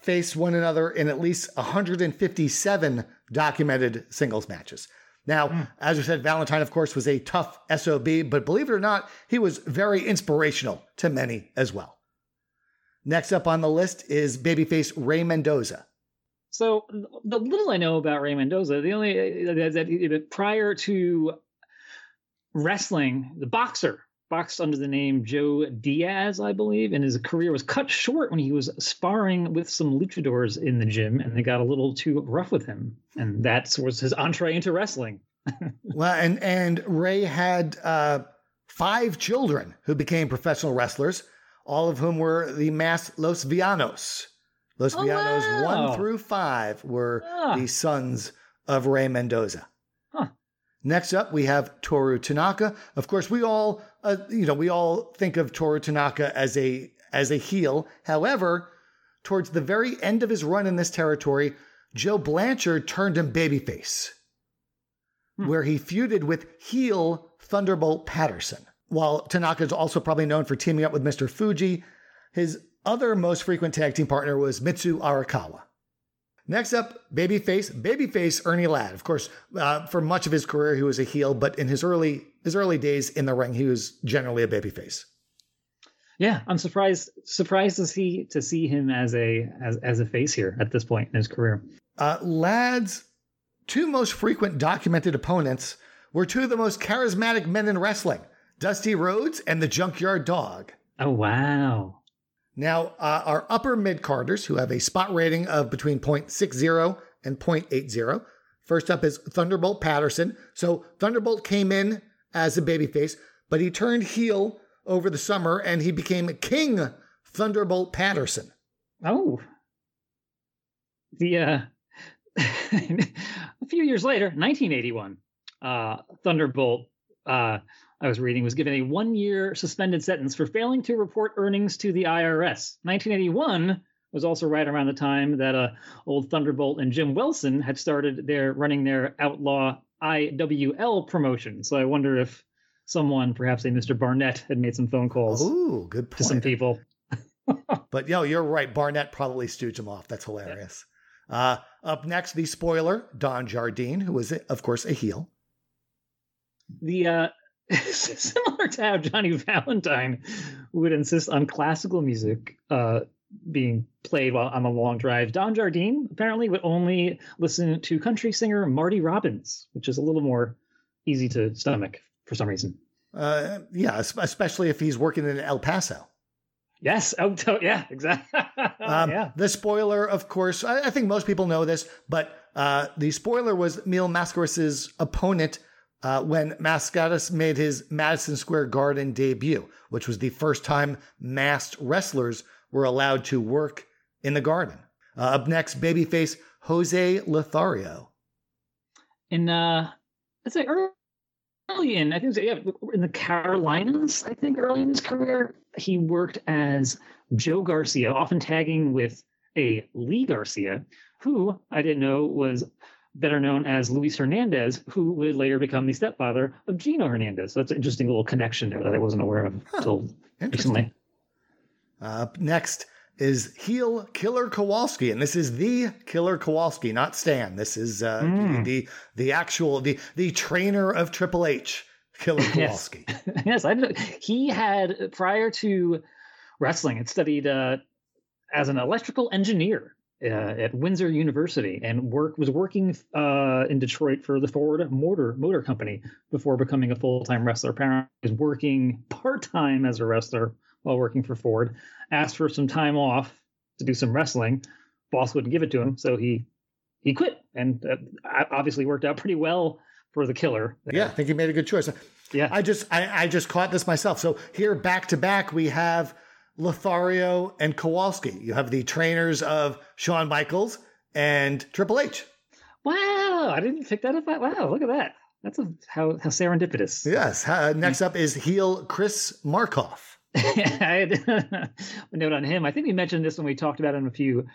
faced one another in at least 157 documented singles matches. Now, mm. as we said, Valentine, of course, was a tough SOB, but believe it or not, he was very inspirational to many as well. Next up on the list is babyface Ray Mendoza. So, the little I know about Ray Mendoza, the only that prior to wrestling, the boxer boxed under the name Joe Diaz, I believe, and his career was cut short when he was sparring with some luchadors in the gym, and they got a little too rough with him, and that was his entree into wrestling. well, and and Rey had uh, five children who became professional wrestlers, all of whom were the masked Los Villanos. Los oh, Villanos wow. one through five were ah. the sons of Ray Mendoza. Next up, we have Toru Tanaka. Of course, we all, uh, you know, we all think of Toru Tanaka as a as a heel. However, towards the very end of his run in this territory, Joe Blanchard turned him babyface, hmm. where he feuded with heel Thunderbolt Patterson. While Tanaka is also probably known for teaming up with Mr. Fuji, his other most frequent tag team partner was Mitsu Arakawa. Next up, babyface, babyface Ernie Ladd. Of course, uh, for much of his career, he was a heel, but in his early his early days in the ring, he was generally a babyface. Yeah, I'm surprised surprised to see to see him as a as as a face here at this point in his career. Uh, Ladd's two most frequent documented opponents were two of the most charismatic men in wrestling: Dusty Rhodes and the Junkyard Dog. Oh wow! Now, uh, our upper mid carders who have a spot rating of between 0.60 and 0.80. First up is Thunderbolt Patterson. So Thunderbolt came in as a babyface, but he turned heel over the summer and he became King Thunderbolt Patterson. Oh. The uh a few years later, 1981, uh Thunderbolt uh I was reading was given a one year suspended sentence for failing to report earnings to the IRS. 1981 was also right around the time that uh, old Thunderbolt and Jim Wilson had started their running their outlaw IWL promotion. So I wonder if someone, perhaps a Mr. Barnett, had made some phone calls. Ooh, good point. To some people. but yo, you're right. Barnett probably stooged him off. That's hilarious. Yeah. Uh, up next, the spoiler, Don Jardine, who is, of course, a heel. The uh, similar to how Johnny Valentine would insist on classical music uh, being played while on a long drive. Don Jardine apparently would only listen to country singer Marty Robbins, which is a little more easy to stomach for some reason. Uh, yeah, especially if he's working in El Paso. Yes. Oh, yeah, exactly. um, yeah. The spoiler, of course, I, I, think most people know this, but uh, the spoiler was Mil Mascaras' opponent uh, when Mascaras made his Madison Square Garden debut, which was the first time masked wrestlers were allowed to work in the garden. Uh, up next, babyface Jose Lothario. in uh, let's say early in I think was, yeah in the Carolinas. I think early in his career, he worked as Joe Garcia, often tagging with a Lee Garcia, who I didn't know was better known as Luis Hernandez, who would later become the stepfather of Gino Hernandez. So that's an interesting little connection there that I wasn't aware of huh. until recently. Uh, next is heel Killer Kowalski, and this is the Killer Kowalski, not Stan. This is uh, mm. the, the, actual the the trainer of Triple H, Killer Kowalski. yes, yes I, he had prior to wrestling, had studied uh, as an electrical engineer uh, at Windsor University and work was working uh, in Detroit for the Ford Motor Motor Company before becoming a full time wrestler. Apparently, was working part time as a wrestler while working for Ford. Asked for some time off to do some wrestling. Boss wouldn't give it to him, so he he quit, and uh, obviously worked out pretty well for the killer. Yeah, I think he made a good choice. Yeah, I just I, I just caught this myself. So here back to back we have Lothario, and Kowalski. You have the trainers of Shawn Michaels and Triple H. Wow, I didn't pick that up. Wow, look at that. That's a, how, how serendipitous. Yes. Uh, next up is heel Chris Markoff. I had a note on him. I think we mentioned this when we talked about him a few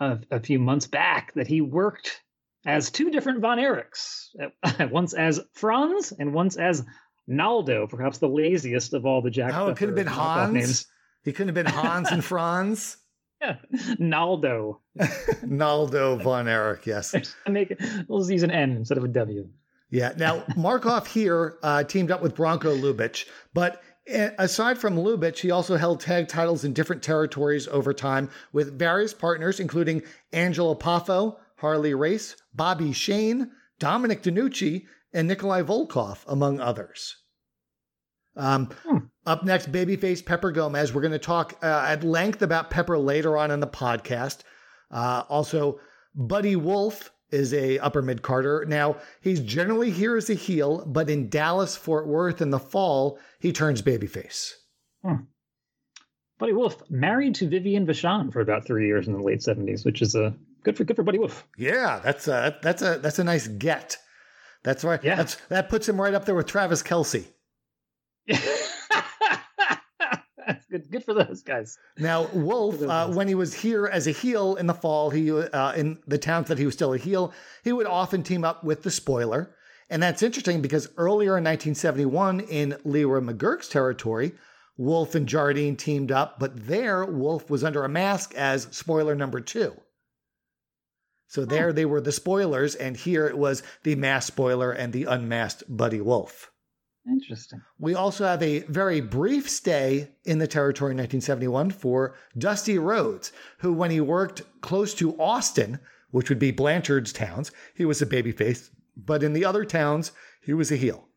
uh, a few months back that he worked as two different Von Erichs, once as Franz and once as Naldo, perhaps the laziest of all the Jack. Oh, it could have been Hans. Names. He couldn't have been Hans and Franz. Yeah, Naldo. Naldo von Erich, yes. Make it, we'll use an N instead of a W. Yeah. Now, Markoff here uh, teamed up with Bronko Lubich, but eh, aside from Lubich, he also held tag titles in different territories over time with various partners, including Angelo Poffo, Harley Race, Bobby Shane, Dominic DeNucci, and Nikolai Volkoff, among others. Um, hmm. Up next, babyface Pepper Gomez. We're going to talk uh, at length about Pepper later on in the podcast. Uh, also, Buddy Wolf is a upper mid carder. Now, he's generally here as a heel, but in Dallas, Fort Worth in the fall, he turns babyface. Hmm. Buddy Wolf married to Vivian Vachon for about three years in the late seventies, which is a uh, good for good for Buddy Wolf. Yeah, that's a that's a that's a nice get. That's right. Yeah, that's, that puts him right up there with Travis Kelce. good, good for those guys. Now, Wolf, uh, when he was here as a heel in the fall, he uh, in the towns that he was still a heel, he would often team up with the spoiler. And that's interesting because earlier in 1971, in Leroy McGuirk's territory, Wolf and Jardine teamed up, but there Wolf was under a mask as spoiler number two. So there oh. they were the spoilers, and here it was the masked spoiler and the unmasked Buddy Wolf. Interesting. We also have a very brief stay in the territory in 1971 for Dusty Rhodes, who, when he worked close to Austin, which would be Blanchard's towns, he was a babyface, but in the other towns, he was a heel.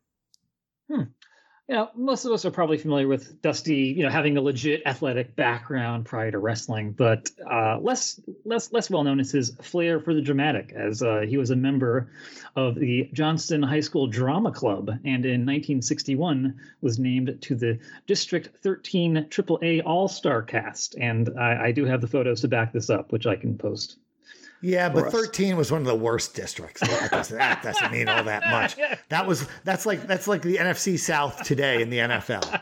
You know, most of us are probably familiar with Dusty, you know, having a legit athletic background prior to wrestling, but uh, less less less well known is his flair for the dramatic, as uh, he was a member of the Johnston High School Drama Club, and in 1961 was named to the District 13 AAA All Star cast. And I, I do have the photos to back this up, which I can post. Yeah, but 13 was one of the worst districts. That doesn't, that doesn't mean all that much. That was that's like that's like the NFC South today in the NFL.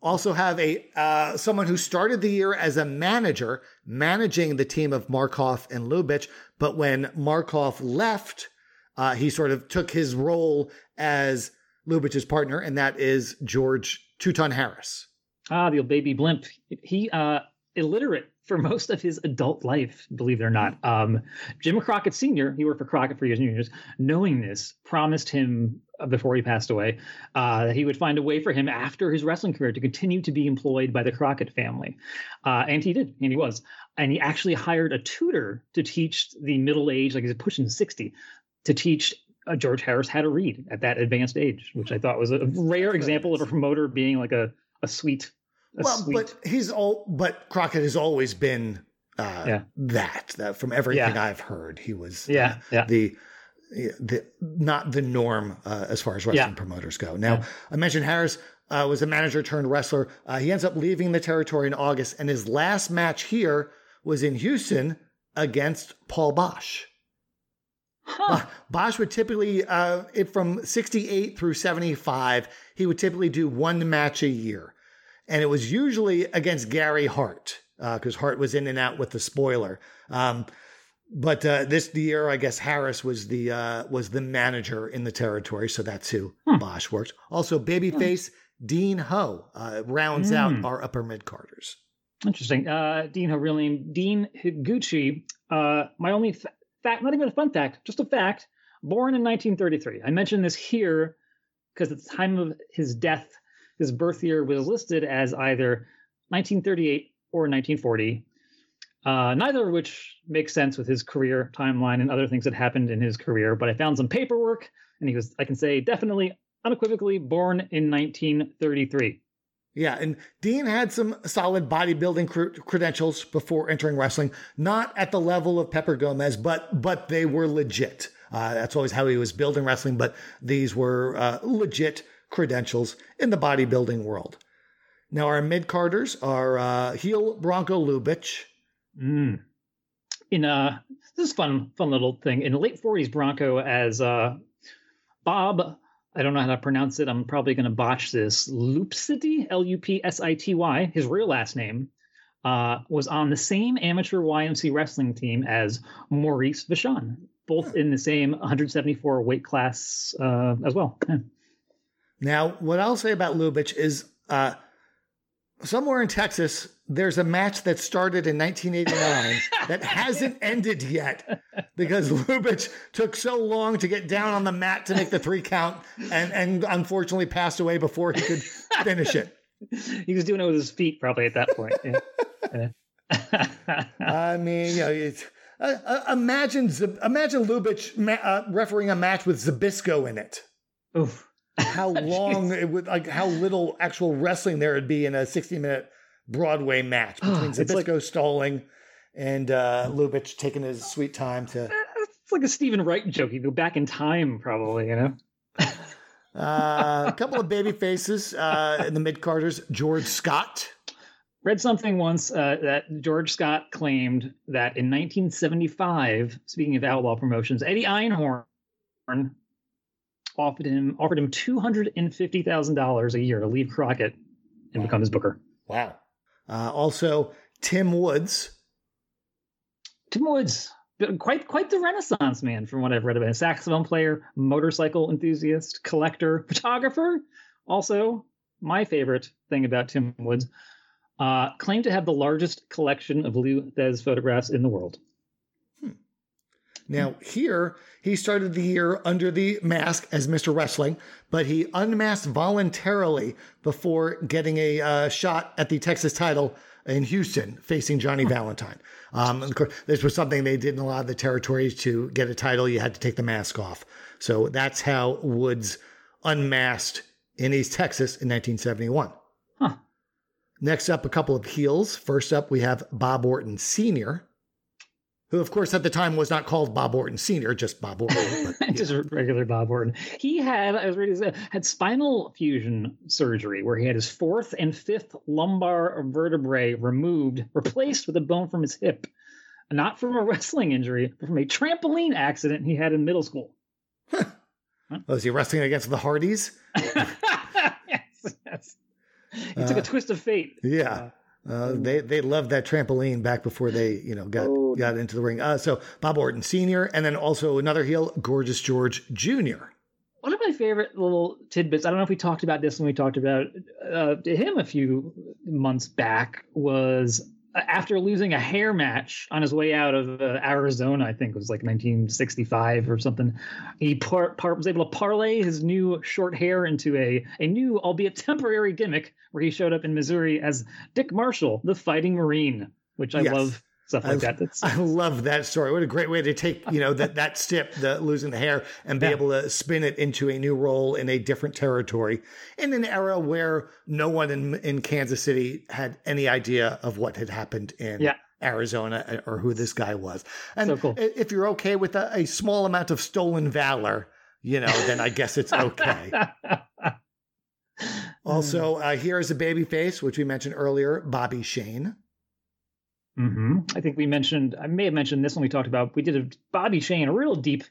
also have a uh, someone who started the year as a manager managing the team of Markoff and Lubich, but when Markoff left, uh, he sort of took his role as Lubich's partner, and that is George Two Ton Harris. Ah, the old baby blimp. He uh illiterate for most of his adult life, believe it or not. Um, Jim Crockett Sr., he worked for Crockett for years and years, knowing this, promised him uh, before he passed away uh, that he would find a way for him after his wrestling career to continue to be employed by the Crockett family. Uh, and he did, and he was. And he actually hired a tutor to teach the middle age, like he's pushing 60, to teach uh, George Harris how to read at that advanced age, which I thought was a rare example of a promoter being like a, a sweet well, sweet. but he's all but Crockett has always been uh, yeah. that, that from everything yeah. I've heard, he was yeah, yeah. the the not the norm uh, as far as wrestling promoters go. Now. I mentioned Harris uh, was a manager turned wrestler. Uh, he ends up leaving the territory in August, and his last match here was in Houston against Paul Boesch. Huh. Boesch would typically, uh, it, from 68 through 75, he would typically do one match a year. And it was usually against Gary Hart, because uh, Hart was in and out with the spoiler. Um, but uh, this year, I guess Harris was the uh, was the manager in the territory, so that's who hmm. Boesch worked. Also, babyface hmm. Dean Ho uh, rounds mm. out hmm. our upper mid carders. Interesting. Uh, Dean Ho, real name Dean Higuchi. Uh, my only fact, not even a fun fact, just a fact. Born in 1933. I mentioned this here because at the time of his death, his birth year was listed as either 1938 or 1940. Uh, neither of which makes sense with his career timeline and other things that happened in his career. But I found some paperwork, and he was, I can say, definitely, unequivocally born in 1933. Yeah, and Dean had some solid bodybuilding cr- credentials before entering wrestling. Not at the level of Pepper Gomez, but but they were legit. Uh, that's always how he was building wrestling. But these were uh, legit credentials in the bodybuilding world. Now our mid carders are uh, heel Bronko Lubich, Mm. In uh, this is fun, fun little thing. In the late '40s, Bronko as uh, Bob. I don't know how to pronounce it. I'm probably going to botch this. Lupsity, L-U-P-S-I-T-Y, his real last name, uh, was on the same amateur YMC wrestling team as Maurice Vachon, both in the same 174 weight class uh, as well. Now, what I'll say about Lubich is uh, somewhere in Texas, there's a match that started in 1989 that hasn't ended yet because Lubich took so long to get down on the mat to make the three count and, and unfortunately passed away before he could finish it. He was doing it with his feet probably at that point. Yeah. I mean, you know, uh, uh, imagine imagine Lubich ma- uh, refereeing a match with Zbyszko in it. Oof. How long it would like how little actual wrestling there would be in a 60 minute Broadway match between Zbyszko like, stalling and uh, Lubich taking his sweet time to. It's like a Steven Wright joke. You go back in time, probably, you know? uh, a couple of baby faces uh, in the mid carders. George Scott. Read something once uh, that George Scott claimed that in 1975, speaking of outlaw promotions, Eddie Einhorn offered him offered him two hundred and fifty thousand dollars a year to leave Crockett and wow. become his booker. Wow. Uh, also, Tim Woods. Tim Woods, quite quite the renaissance man from what I've read about. A saxophone player, motorcycle enthusiast, collector, photographer. Also, my favorite thing about Tim Woods, uh, claimed to have the largest collection of Lou Thesz photographs in the world. Now, here, he started the year under the mask as Mr. Wrestling, but he unmasked voluntarily before getting a uh, shot at the Texas title in Houston facing Johnny Valentine. Um, of course, this was something they did in a lot of the territories to get a title, you had to take the mask off. So that's how Woods unmasked in East Texas in 1971. Huh. Next up, a couple of heels. First up, we have Bob Orton Sr., who of course at the time was not called Bob Orton Senior, just Bob Orton, but, just regular Bob Orton. He had, I was ready to say, had spinal fusion surgery where he had his fourth and fifth lumbar vertebrae removed, replaced with a bone from his hip, not from a wrestling injury, but from a trampoline accident he had in middle school. Huh. Was he wrestling against the Hardys? yes, yes. He uh, took a uh, twist of fate. Yeah. Uh, uh, they they loved that trampoline back before they you know got oh. got into the ring. Uh, so Bob Orton Senior, and then also another heel, Gorgeous George Junior. One of my favorite little tidbits. I don't know if we talked about this when we talked about uh, him a few months back. Was after losing a hair match on his way out of uh, Arizona, I think it was like 1965 or something, he par- par- was able to parlay his new short hair into a, a new, albeit temporary gimmick where he showed up in Missouri as Dick Marshall, the fighting Marine, which I yes. love stuff like I, that. That's, I love that story. What a great way to take you know that that step, the losing the hair, and be yeah. able to spin it into a new role in a different territory in an era where no one in in Kansas City had any idea of what had happened in. Yeah. Arizona uh, or who this guy was. And so cool. if you're okay with a, a small amount of stolen valor, you know, then I guess it's okay. also, uh, here is a baby face, which we mentioned earlier, Bobby Shane. Mm-hmm. I think we mentioned, I may have mentioned this when we talked about, we did a Bobby Shane, a real deep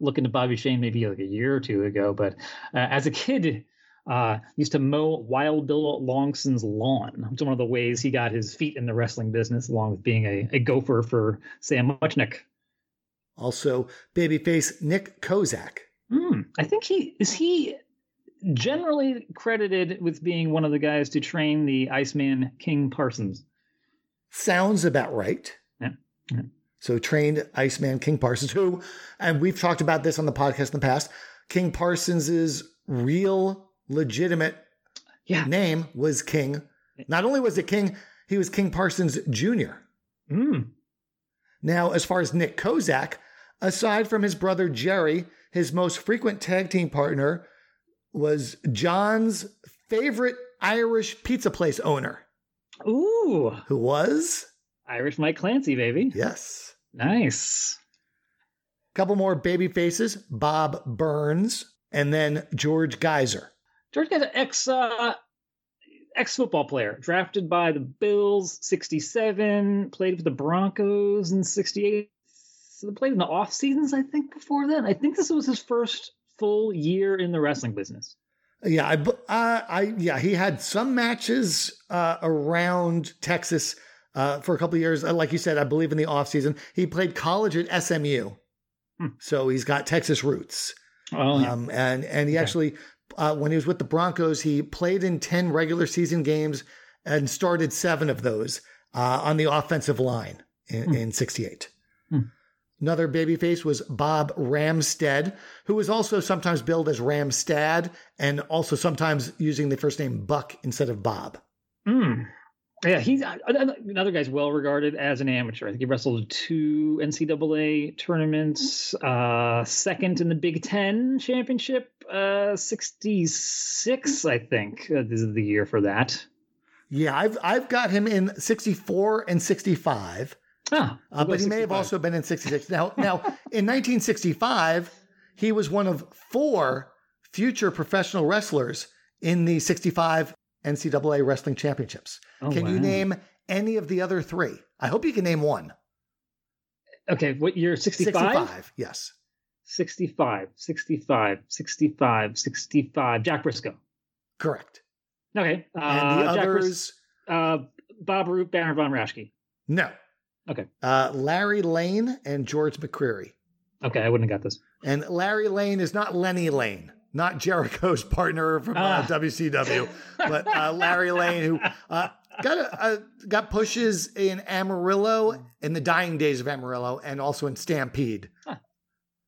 look into Bobby Shane maybe like a year or two ago, but uh, as a kid, uh, used to mow Wild Bill Longson's lawn. which It's one of the ways he got his feet in the wrestling business, along with being a, a gopher for Sam Muchnick. Also, babyface Nick Kozak. Mm, I think he is he generally credited with being one of the guys to train the Iceman King Parsons. Sounds about right. Yeah. yeah. So trained Iceman King Parsons, who, and we've talked about this on the podcast in the past. King Parsons's real legitimate yeah. name was King. Not only was it King, he was King Parsons Jr. Mm. Now, as far as Nick Kozak, aside from his brother Jerry, his most frequent tag team partner was Jon's favorite Irish pizza place owner. Ooh. Who was? Irish Mike Clancy, baby. Yes. Nice. Couple more baby faces Bob Burns and then George Gaiser. George Gaiser, ex uh, ex football player, drafted by the Bills, 67, played for the Broncos in 68. So played in the off seasons, I think, before then. I think this was his first full year in the wrestling business. Yeah, I, uh, I yeah, he had some matches uh, around Texas uh, for a couple years. Uh, like you said, I believe in the off season, he played college at SMU, hmm. so he's got Texas roots. Oh, yeah. um, and and he okay. actually, uh, when he was with the Broncos, he played in ten regular season games and started seven of those uh, on the offensive line in, hmm. in '68. Another babyface was Bob Ramstead, who was also sometimes billed as Ramstad and also sometimes using the first name Buck instead of Bob. Mm. Yeah, he's another guy's well regarded as an amateur. I think he wrestled two NCAA tournaments, uh, second in the Big Ten championship, uh, 66, I think. Uh, this is the year for that. Yeah, I've I've got him in 64 and 65. Ah, uh, but he may have also been in 66. Now, now in 1965, he was one of four future professional wrestlers in the 65 NCAA wrestling championships. Oh, can wow. you name any of the other three? I hope you can name one. Okay, what year? 65? 65, yes. 65, 65, 65, 65. Jack Brisco. Correct. Okay. Uh, and the others. Bris- uh, Bob Roop, Baron von Raschke. No. Okay. Uh, Larry Lane and George McCreary. Okay, I wouldn't have got this. And Larry Lane is not Lenny Lane, not Jericho's partner from uh, WCW, ah. but uh, Larry Lane, who uh, got a, got pushes in Amarillo in the dying days of Amarillo, and also in Stampede huh.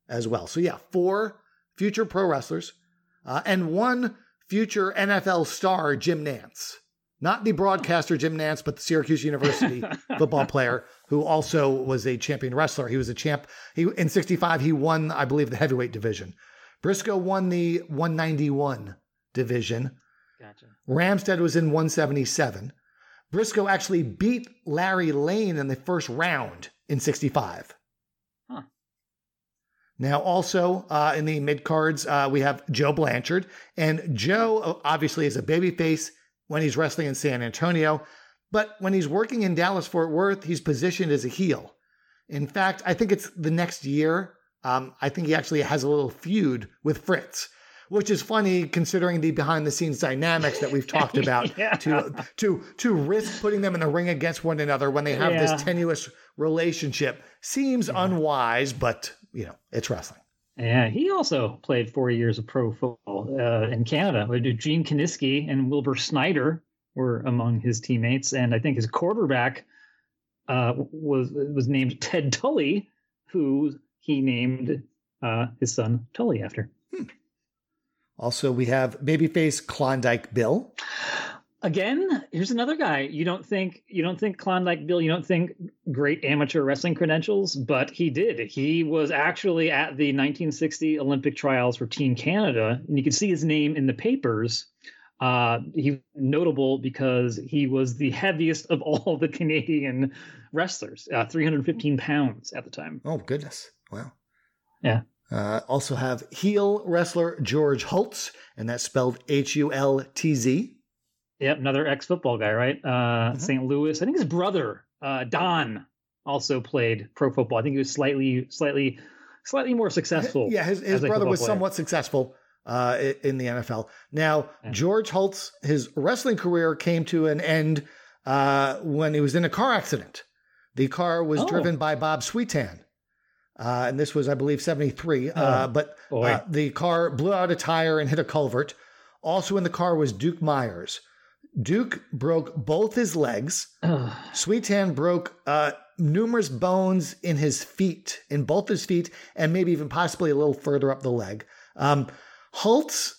as well. So yeah, four future pro wrestlers, uh, and one future NFL star, Jim Nance not the broadcaster Jim Nance, but the Syracuse University football player who also was a champion wrestler. He was a champ. He in '65 he won, I believe, the heavyweight division. Brisco won the 191 division. Gotcha. Ramstead was in 177. Brisco actually beat Larry Lane in the first round in 65. Huh. Now, also uh, in the mid cards, uh, we have Joe Blanchard. And Joe, obviously, is a babyface when he's wrestling in San Antonio, but when he's working in Dallas Fort Worth, he's positioned as a heel. In fact, I think it's the next year. Um, I think he actually has a little feud with Fritz, which is funny considering the behind the scenes dynamics that we've talked about. yeah. To to to risk putting them in the ring against one another when they have yeah. this tenuous relationship seems yeah. unwise, but you know it's wrestling. Yeah, he also played four years of pro football uh, in Canada. With Gene Kiniski and Wilbur Snyder were among his teammates, and I think his quarterback uh, was was named Ted Tully, who he named uh, his son Tully after. Hmm. Also, we have babyface Klondike Bill. Again here's another guy. You don't think you don't think klondike bill you don't think great amateur wrestling credentials but he did. He was actually at the 1960 olympic trials for team canada and you can see his name in the papers uh, he notable because he was the heaviest of all the canadian wrestlers uh, 315 pounds at the time oh goodness wow yeah uh, also have heel wrestler George Hultz, and that's spelled H U L T Z. Yep, another ex football guy, right? Uh, mm-hmm. St. Louis. I think his brother uh, Don also played pro football. I think he was slightly slightly slightly more successful. Yeah, his, his brother was player. somewhat successful uh, in the NFL. Now. George Hultz, his wrestling career came to an end uh, when he was in a car accident. The car was oh. driven by Bob Sweetan. Uh, and this was, I believe, 73. Uh, oh, but uh, the car blew out a tire and hit a culvert. Also in the car was Duke Myers. Duke broke both his legs. Sweetan broke uh, numerous bones in his feet, in both his feet, and maybe even possibly a little further up the leg. Um, Hultz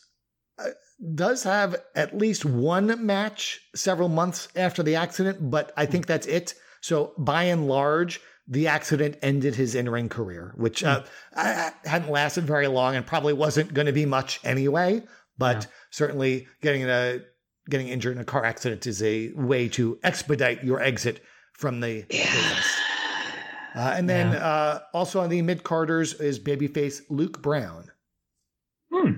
uh, does have at least one match several months after the accident, but I think that's it. So by and large, the accident ended his in ring career, which uh, hmm. hadn't lasted very long and probably wasn't going to be much anyway. But yeah. certainly getting a getting injured in a car accident is a way to expedite your exit from the yeah. business. Uh, and then yeah. uh, also on the mid carders is babyface Luke Brown. Hmm.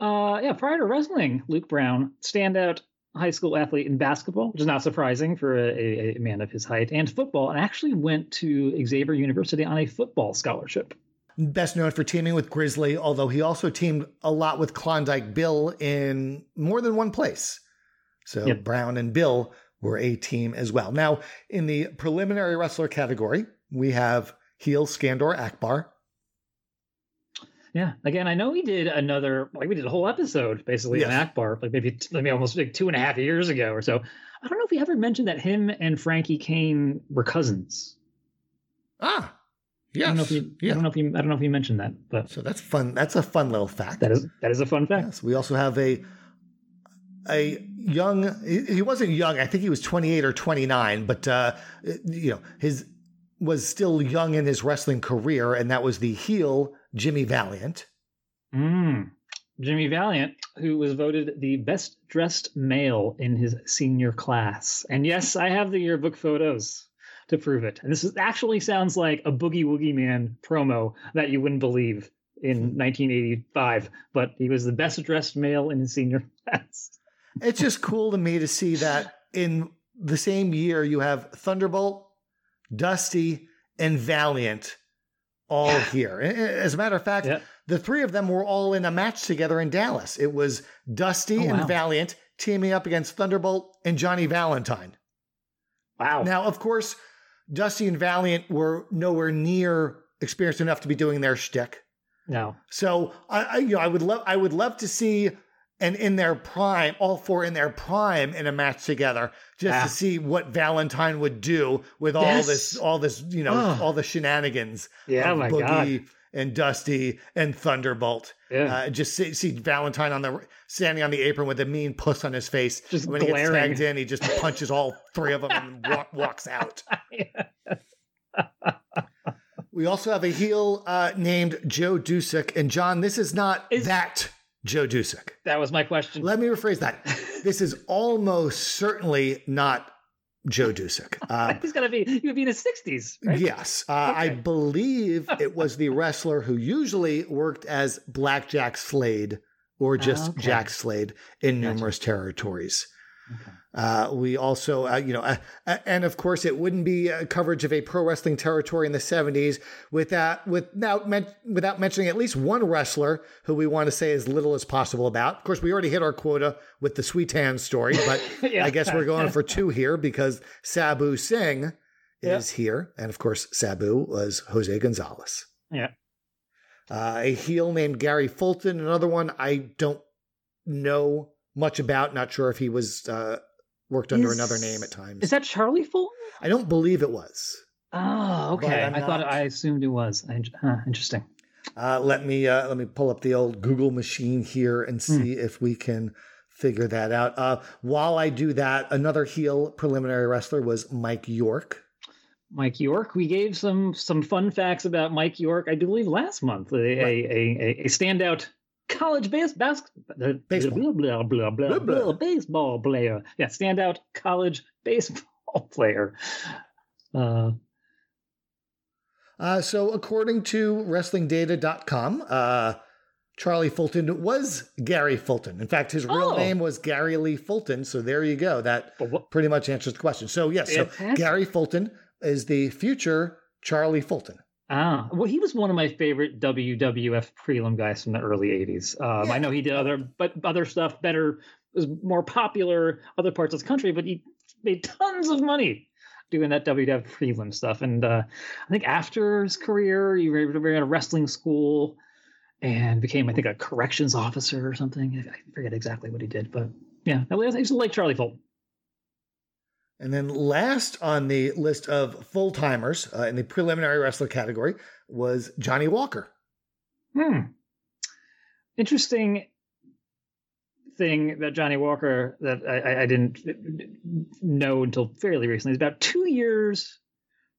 Uh, yeah, prior to wrestling, Luke Brown, standout high school athlete in basketball, which is not surprising for a, a, man of his height, and football, and actually went to Xavier University on a football scholarship. Best known for teaming with Grizzly, although he also teamed a lot with Klondike Bill in more than one place. So yep. Brown and Bill were a team as well. Now, in the preliminary wrestler category, we have heel Skandor Akbar, yeah. Again, I know we did another, like we did a whole episode basically yes. on Akbar, like maybe, maybe almost like two and a half years ago or so. I don't know if we ever mentioned that him and Frankie Cain were cousins. Ah, yes. I don't know if you, yeah. I don't know if you, I don't know if you mentioned that, but so that's fun. That's a fun little fact. That is, that is a fun fact. Yes. We also have a, a young, he wasn't young. I think he was 28 or 29, but, uh, you know, his, was still young in his wrestling career, and that was the heel Jimmy Valiant. Mm. Jimmy Valiant, who was voted the best dressed male in his senior class. And yes, I have the yearbook photos to prove it. And this is, actually sounds like a Boogie Woogie Man promo that you wouldn't believe in 1985, but he was the best dressed male in his senior class. it's just cool to me to see that in the same year you have Thunderbolt, Dusty, and Valiant all yeah. here. As a matter of fact, the three of them were all in a match together in Dallas. It was Dusty oh, and Valiant teaming up against Thunderbolt and Johnny Valentine. Wow. Now, of course, Dusty and Valiant were nowhere near experienced enough to be doing their shtick. No. So I, I, you know, I would love, I would love to see and in their prime, all four in their prime in a match together, just yeah. to see what Valentine would do with all yes. this, all this, you know, oh. all the shenanigans. Yeah, of my Boogie God. and Dusty and Thunderbolt. Yeah, uh, just see, see, Valentine on the standing on the apron with a mean puss on his face. Just when glaring. he gets tagged in, he just punches all three of them and walk, walks out. we also have a heel uh, named Joe Dusek, and Jon, this is not is- that Joe Dusek. That was my question. Let me rephrase that. this is almost certainly not Joe Dusek. Uh, He's gonna be he would be in his sixties. Right? Yes, uh, okay. I believe it was the wrestler who usually worked as Blackjack Slade or just okay. Jack Slade in gotcha. numerous territories. Okay. Uh, we also, uh, you know, uh, uh and of course, it wouldn't be coverage of a pro wrestling territory in the 70s without, without, men- without mentioning at least one wrestler who we want to say as little as possible about. Of course, we already hit our quota with the Sweetan story, but yeah. I guess we're going for two here because Sabu Singh is here. And of course, Sabu was Jose Gonzalez. Yeah. Uh, a heel named Gary Fulton, another one I don't know much about. Not sure if he was uh, worked under is, another name at times. Is that Charlie Fulton? I don't believe it was. Oh, okay. I not... thought I assumed it was. Huh, interesting. Uh, let me uh, let me pull up the old Google machine here and hmm. see mm. if we can figure that out. Uh, while I do that, another heel preliminary wrestler was Mike York. Mike York. We gave some some fun facts about Mike York, I believe, last month. A, right. a, a, a standout college base, bas- baseball. Blah, blah, blah, blah, baseball player. Yeah, standout college baseball player. Uh, uh, so, according to WrestlingData.com, uh, Charlie Fulton was Gary Fulton. In fact, his real oh. name was Gary Lee Fulton. So there you go. That pretty much answers the question. So yes, so Gary Fulton is the future Charlie Fulton. Ah, well, he was one of my favorite WWF prelim guys from the early '80s. Um, yeah. I know he did other, but other stuff better was more popular other parts of the country, but he made tons of money doing that WWF prelim stuff. And uh, I think after his career, he ran a wrestling school and became, I think, a corrections officer or something. I forget exactly what he did, but yeah, he's like Charlie Fulton. And then last on the list of full timers uh, in the preliminary wrestler category was Johnny Walker. Hmm. Interesting thing that Johnny Walker that I, I didn't know until fairly recently is about two years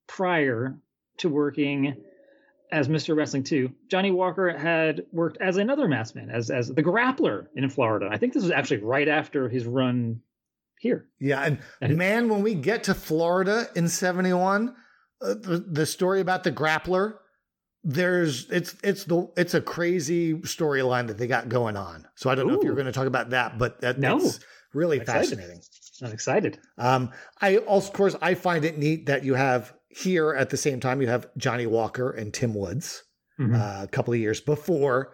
prior to working as Mr. Wrestling 2, Johnny Walker had worked as another masked man, as as the grappler in Florida. I think this was actually right after his run here. Yeah, and, and man, when we get to Florida in '71, uh, the, the story about the grappler, there's it's it's the it's a crazy storyline that they got going on. So I don't Ooh. know if you're going to talk about that, but that, no. that's really fascinating. I'm excited. Um, I also, of course, I find it neat that you have here at the same time you have Johnny Walker and Tim Woods mm-hmm. uh, a couple of years before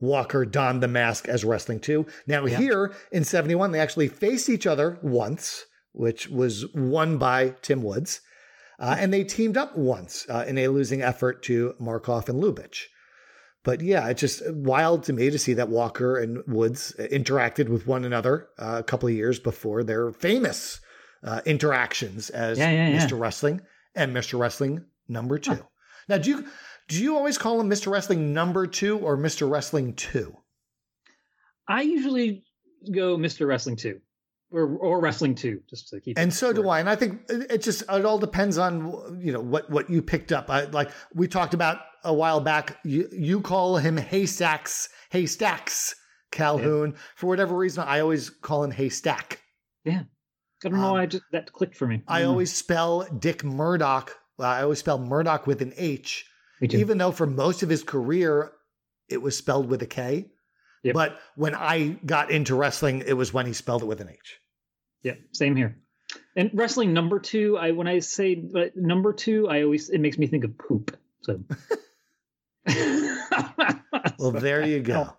Walker donned the mask as Wrestling 2. Now, yeah. here in 71, they actually faced each other once, which was won by Tim Woods. Uh, and they teamed up once uh, in a losing effort to Markoff and Lubitsch. But yeah, it's just wild to me to see that Walker and Woods interacted with one another uh, a couple of years before their famous uh, interactions as yeah, yeah, Mr. Wrestling and Mr. Wrestling number two. Huh. Now, do you do you always call him Mr. Wrestling number two or Mr. Wrestling two? I usually go Mr. Wrestling two. Or, or wrestling two, just to keep. And so do I, and I think it just it all depends on you know what what you picked up. I, like we talked about a while back. You you call him Haystacks Haystacks Calhoun yeah. for whatever reason. I always call him Haystack. Yeah, I don't know. Um, why just that clicked for me. I, I always spell Dick Murdoch. I always spell Murdoch with an H even though for most of his career it was spelled with a K. Yep. But when I got into wrestling, it was when he spelled it with an H. Yeah, same here. And wrestling number two, I when I say number two, I always it makes me think of poop. So, well, there you go.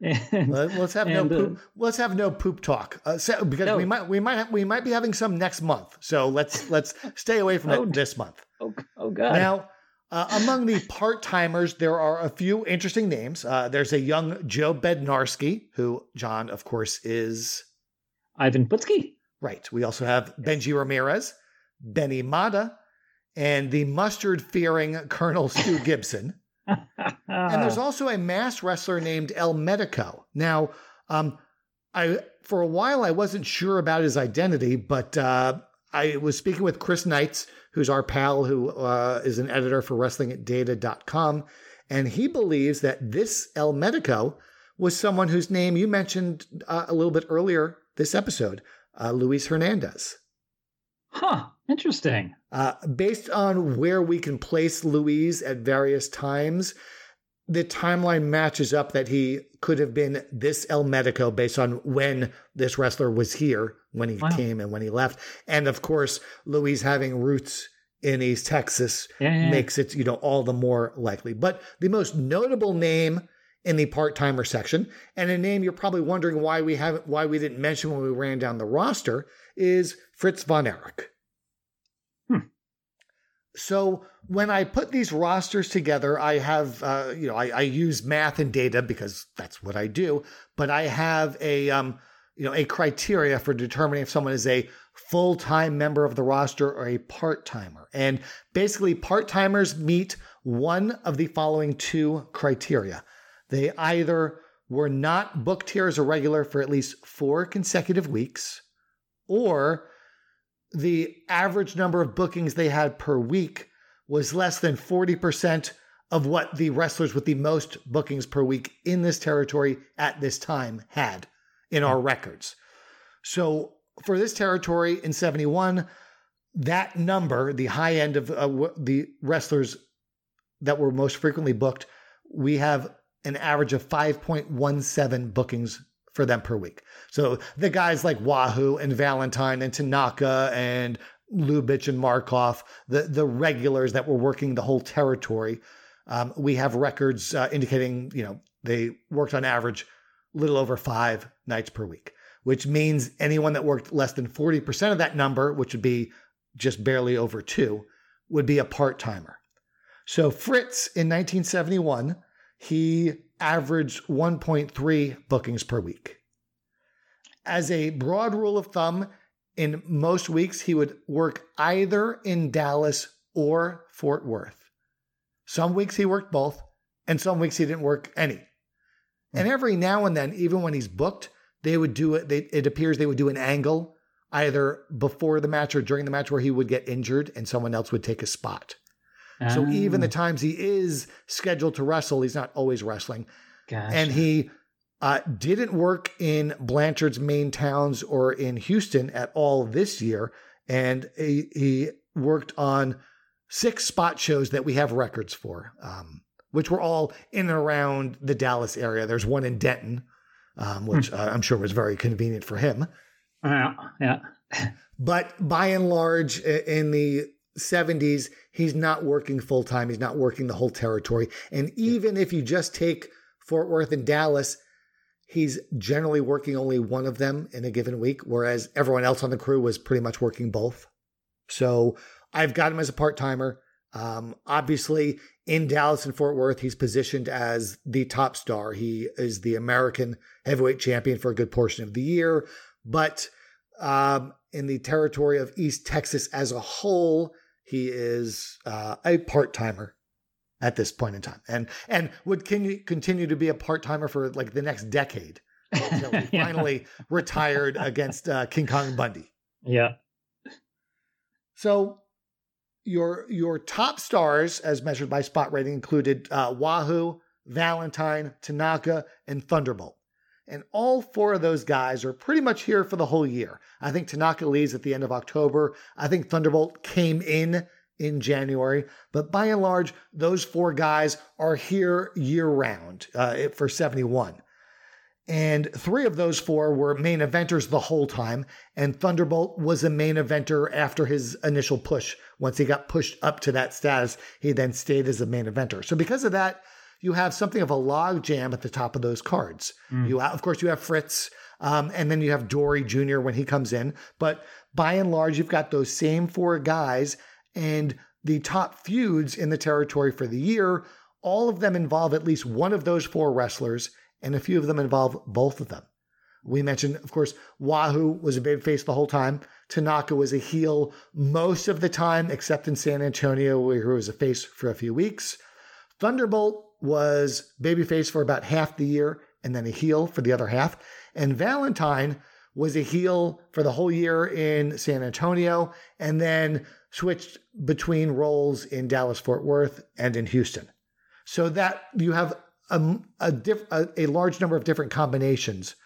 And, let's have and, no poop. Uh, let's have no poop talk uh, so, because no. we might we might we might be having some next month. So let's let's stay away from oh, it this month. Oh, oh God! Now uh, among the part timers, there are a few interesting names. Uh, there's a young Joe Bednarski, who Jon, of course, is Ivan Putski. Right. We also have Benji Ramirez, Benny Mata, and the mustard fearing Colonel Stu Gibson. and there's also a mass wrestler named El Medico. Now, um, I for a while I wasn't sure about his identity, but uh, I was speaking with Chris Knights who's our pal who uh, is an editor for WrestlingData.com. And he believes that this El Medico was someone whose name you mentioned uh, a little bit earlier this episode, uh, Luis Hernandez. Huh, interesting. Uh, based on where we can place Luis at various times, the timeline matches up that he could have been this El Medico based on when this wrestler was here, when he wow. came and when he left. And of course, Luis having roots in East Texas yeah, yeah. makes it, you know, all the more likely. But the most notable name in the part-timer section, and a name you're probably wondering why we haven't why we didn't mention when we ran down the roster, is Fritz von Erich. So when I put these rosters together, I have, uh, you know, I, I, use math and data because that's what I do. But I have a, um, you know, a criteria for determining if someone is a full time member of the roster or a part timer. And basically, part timers meet one of the following two criteria. They either were not booked here as a regular for at least four consecutive weeks, or the average number of bookings they had per week was less than 40% of what the wrestlers with the most bookings per week in this territory at this time had in our records. So for this territory in 71, that number, the high end of uh, the wrestlers that were most frequently booked, we have an average of 5.17 bookings for them per week. So the guys like Wahoo and Valentine and Tanaka and Lubitsch and Markoff, the the regulars that were working the whole territory. Um, we have records uh, indicating, you know, they worked on average little over five nights per week, which means anyone that worked less than 40% of that number, which would be just barely over two, would be a part timer. So Fritz in 1971, he averaged 1.3 bookings per week. As a broad rule of thumb, in most weeks, he would work either in Dallas or Fort Worth. Some weeks he worked both, and some weeks he didn't work any. And every now and then, even when he's booked, they would do it. They, it appears they would do an angle either before the match or during the match where he would get injured and someone else would take a spot. So even the ah. times he is scheduled to wrestle, he's not always wrestling. Gotcha. And he uh, didn't work in Blanchard's main towns or in Houston at all this year. And he, he worked on six spot shows that we have records for, um, which were all in and around the Dallas area. There's one in Denton, um, which hmm. uh, I'm sure was very convenient for him. Uh, yeah. but by and large, in the 70s, he's not working full time. He's not working the whole territory. And even if you just take Fort Worth and Dallas, he's generally working only one of them in a given week, whereas everyone else on the crew was pretty much working both. So I've got him as a part timer. Um, obviously, in Dallas and Fort Worth, he's positioned as the top star. He is the American heavyweight champion for a good portion of the year. But um, in the territory of East Texas as a whole, he is uh, a part timer at this point in time, and and would continue to be a part timer for like the next decade until he yeah. finally retired against uh, King Kong Bundy. Yeah. So your your top stars, as measured by spot rating, included uh, Wahoo, Valentine, Tanaka, and Thunderbolt. And all four of those guys are pretty much here for the whole year. I think Tanaka leaves at the end of October. I think Thunderbolt came in in January, but by and large, those four guys are here year round uh, for 71. And three of those four were main eventers the whole time. And Thunderbolt was a main eventer after his initial push. Once he got pushed up to that status, he then stayed as a main eventer. So, because of that, you have something of a log jam at the top of those cards. Mm. You, of course, you have Fritz, um, and then you have Dory Jr. when he comes in. But by and large, you've got those same four guys, and the top feuds in the territory for the year. All of them involve at least one of those four wrestlers and a few of them involve both of them. We mentioned, of course, Wahoo was a babyface the whole time. Tanaka was a heel most of the time, except in San Antonio, where he was a face for a few weeks. Thunderbolt was babyface for about half the year and then a heel for the other half. And Valentine was a heel for the whole year in San Antonio and then switched between roles in Dallas Fort Worth and in Houston. So that you have a, a, diff, a, a, large number of different combinations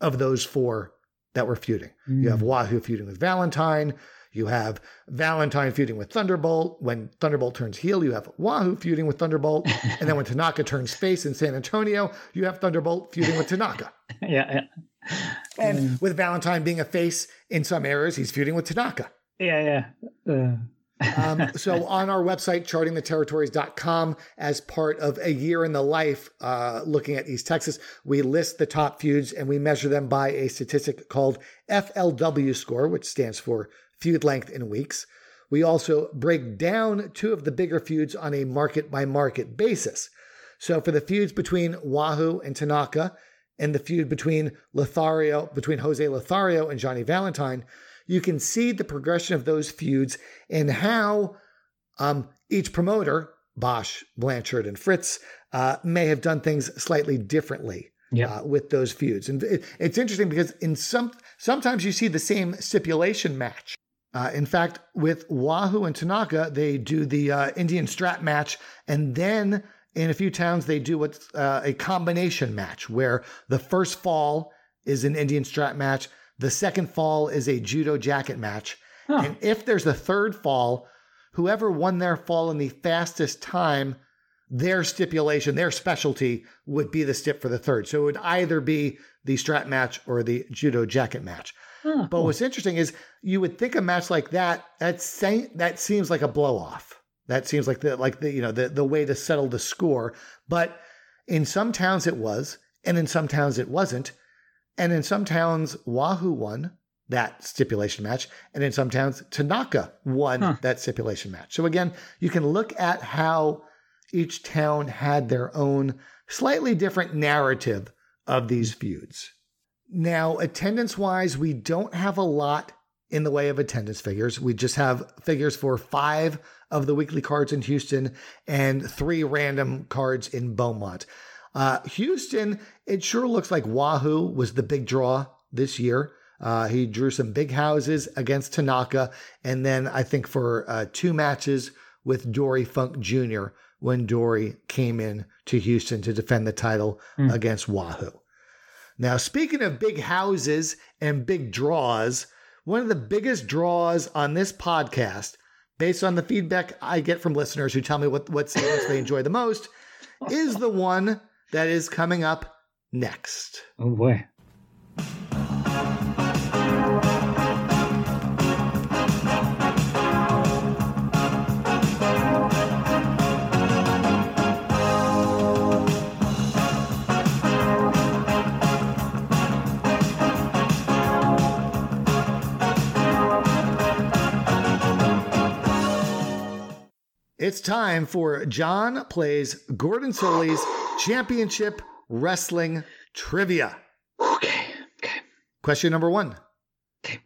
of those four that were feuding. Mm. You have mm. Wahoo feuding with Valentine. You have Valentine feuding with Thunderbolt. When Thunderbolt turns heel, you have Wahoo feuding with Thunderbolt. and then when Tanaka turns face in San Antonio, you have Thunderbolt feuding with Tanaka. yeah, yeah. And mm. with Valentine being a face in some areas, he's feuding with Tanaka. Yeah, yeah. Uh um, so on our website, chartingtheterritories.com, as part of a year in the life, uh, looking at East Texas, we list the top feuds and we measure them by a statistic called FLW score, which stands for feud length in weeks. We also break down two of the bigger feuds on a market by market basis. So for the feuds between Wahoo and Tanaka, and the feud between Lothario, between Jose Lothario and Johnny Valentine, you can see the progression of those feuds and how um, each promoter, Boesch, Blanchard, and Fritz, uh, may have done things slightly differently uh, with those feuds. And it, it's interesting because in some sometimes you see the same stipulation match. Uh, in fact, with Wahoo and Tanaka, they do the uh, Indian strap match, and then in a few towns they do what's uh, a combination match, where the first fall is an Indian strap match, the second fall is a judo jacket match. Huh. And if there's a third fall, whoever won their fall in the fastest time their stipulation, their specialty would be the stip for the third. So it would either be the strap match or the judo jacket match. Huh, But what's interesting is you would think a match like that that sa- that seems like a blow off. That seems like the like the you know the the way to settle the score. But in some towns it was, and in some towns it wasn't, and in some towns Wahoo won that stipulation match, and in some towns Tanaka won Huh. that stipulation match. So again, you can look at how each town had their own slightly different narrative of these feuds. Now, attendance wise, we don't have a lot in the way of attendance figures. We just have figures for five of the weekly cards in Houston and three random cards in Beaumont. Uh, Houston, it sure looks like Wahoo was the big draw this year. Uh, he drew some big houses against Tanaka, and then I think for uh, two matches with Dory Funk Jr. when Dory came in to Houston to defend the title Hmm. against Wahoo. Now, speaking of big houses and big draws, one of the biggest draws on this podcast, based on the feedback I get from listeners who tell me what, what segments they enjoy the most, is the one that is coming up next. oh boy. It's time for Jon Plays Gordon Solie's Championship Wrestling Trivia. Okay. Okay. Question number one. Okay.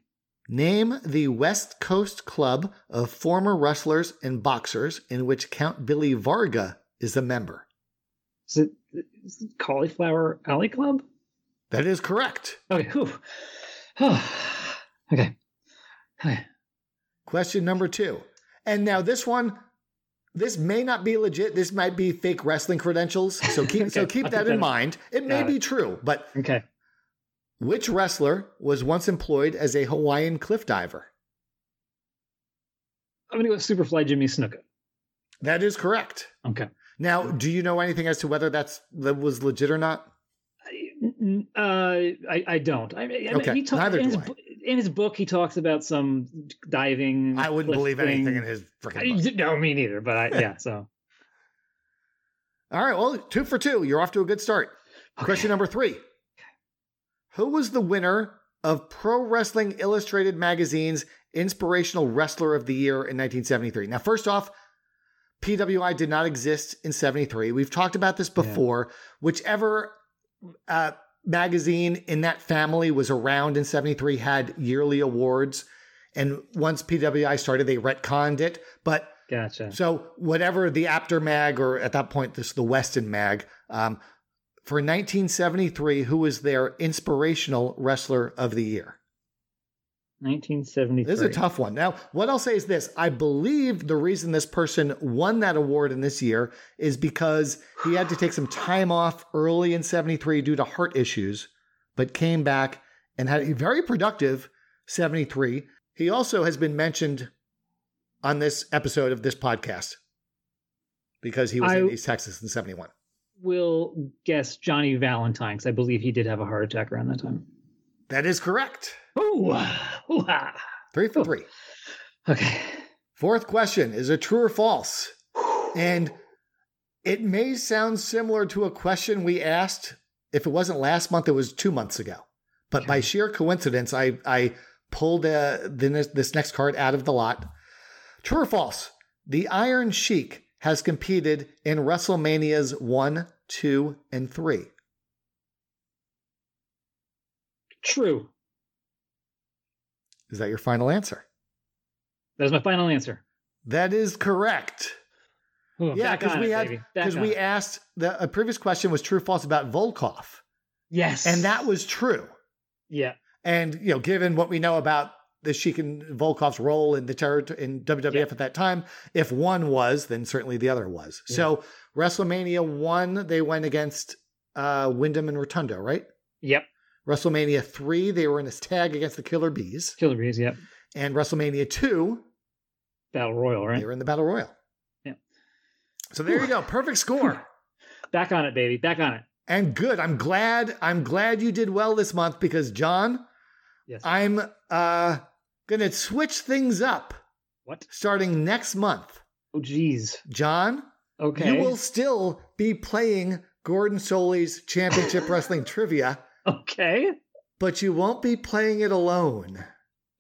Name the West Coast club of former wrestlers and boxers in which Count Billy Varga is a member. Is it, is it Cauliflower Alley Club? That is correct. Okay. Okay. Okay. Question number two. And now this one, this may not be legit. This might be fake wrestling credentials. So keep so keep that in mind. It may Got be true, but Okay. which wrestler was once employed as a Hawaiian cliff diver? I'm gonna go Superfly Jimmy Snuka. That is correct. Okay. Now, do you know anything as to whether that's that was legit or not? Uh, I, I don't. I, I mean, Okay, he talk, neither do his, I. in his book, he talks about some diving. I wouldn't believe thing. anything in his freaking book. No, me neither. But I, yeah. So All right, well, two for two. You're off to a good start. Question number three Who was the winner of Pro Wrestling Illustrated Magazine's Inspirational Wrestler of the Year in 1973? Now, first off, PWI did not exist in 73. We've talked about this before. Whichever uh, magazine in that family was around in 73 had yearly awards. And once PWI started, they retconned it. But gotcha. so whatever the Apter mag, or at that point this the Weston mag, um, for 1973, who was their inspirational wrestler of the year? 1973. This is a tough one. Now, what I'll say is this: I believe the reason this person won that award in this year is because he had to take some time off early in '73 due to heart issues, but came back and had a very productive '73. He also has been mentioned on this episode of this podcast because he was I- in East Texas in '71. Will guess Johnny Valentine because I believe he did have a heart attack around that time. That is correct. Ooh, ooh, ah. Three for three. Okay. Fourth question is it true or false? And it may sound similar to a question we asked. If it wasn't last month, it was two months ago. But by sheer coincidence, I I pulled uh, the, this next card out of the lot. True or false? The Iron Sheik has competed in WrestleManias one, two, and three. True. Is that your final answer? That is my final answer. That is correct. Ooh, Yeah, because we it, had because we asked the a previous question was true or false about Volkoff, yes, and that was true. yeah. And you know, given what we know about the Sheik and Volkoff's role in the territory in WWF Yeah. at that time, if one was, then certainly the other was. Yeah. So WrestleMania one, they went against uh, Windham and Rotundo, right? Yep. WrestleMania three, they were in a tag against the Killer Bees, Killer Bees. Yep. and WrestleMania two, Battle Royal, right? they were in the Battle Royal. Yeah. So there you go. Perfect score. Back on it, baby. Back on it. And good. I'm glad. I'm glad you did well this month because Jon, Yes. I'm uh gonna switch things up what? starting next month. Oh, geez. Jon, Okay. you will still be playing Gordon Solie's Championship Wrestling Trivia, Okay. but you won't be playing it alone.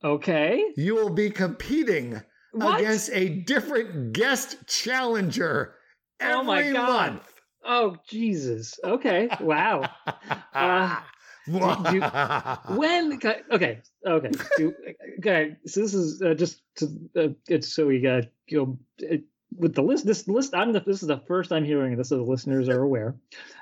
Okay. You will be competing What? against a different guest challenger every Oh my God. month. Oh, Jesus. Okay. Wow. Uh, do- when? Okay. Okay. Do, okay. So this is uh, just to, uh, it's so we got go uh, with the list. This list. I'm the. This is the first I'm hearing this. So the listeners are aware.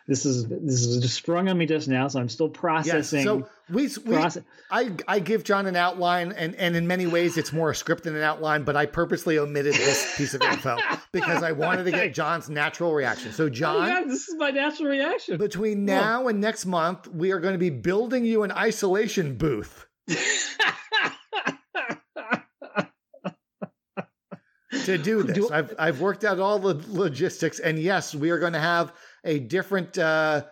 This is this is just sprung on me just now. So I'm still Yes, processing. so we, we process- I, I give Jon an outline, and, and in many ways it's more a script than an outline, but I purposely omitted this piece of info because I wanted to get Jon's natural reaction. So, Oh, Jon, God, this is my natural reaction. between now and next month, we are going to be building you an isolation booth to do this. Do- I've, I've worked out all the logistics, and yes, we are going to have a different uh,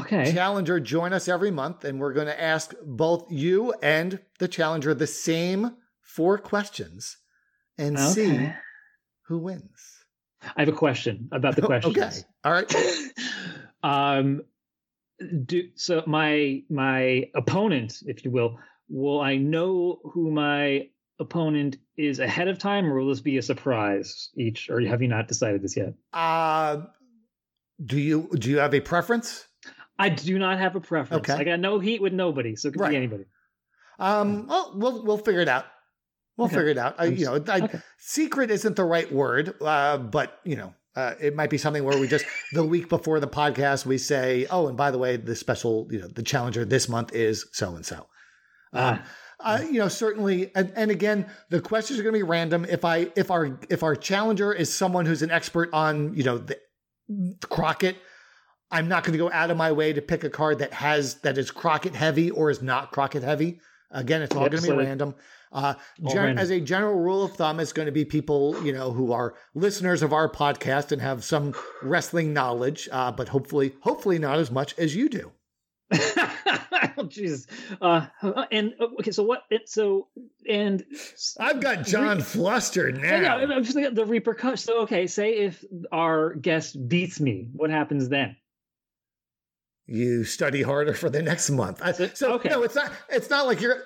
okay. challenger join us every month, and we're going to ask both you and the challenger the same four questions and see who wins. I have a question about the questions. Okay. All right. um do so my my opponent if you will will i know who my opponent is ahead of time or will this be a surprise each or have you not decided this yet Uh, do you do you have a preference? i do not have a preference Okay. i got no heat with nobody so it could Right. be anybody Um, well, we'll we'll figure it out. We'll Okay. figure it out. I, you know, I, Okay. secret isn't the right word, uh, but you know, uh, it might be something where we just the week before the podcast we say, oh, and by the way, the special, you know, the challenger this month is so and so. Uh, you know, certainly, and, and again, the questions are going to be random. If I if our if our challenger is someone who's an expert on you know the Crockett, I'm not going to go out of my way to pick a card that has that is Crockett heavy or is not Crockett heavy. Again, it's all Yep, going to be so random. Uh, gen- random. as a general rule of thumb, it's going to be people you know who are listeners of our podcast and have some wrestling knowledge, uh, but hopefully, hopefully not as much as you do. oh jesus uh and okay so what so and I've got Jon flustered Yeah, now. yeah, I'm just thinking the repercussions. So, okay, say if our guest beats me, what happens then? you study harder for the next month. I- So- So, okay. no, it's not. It's not like you're.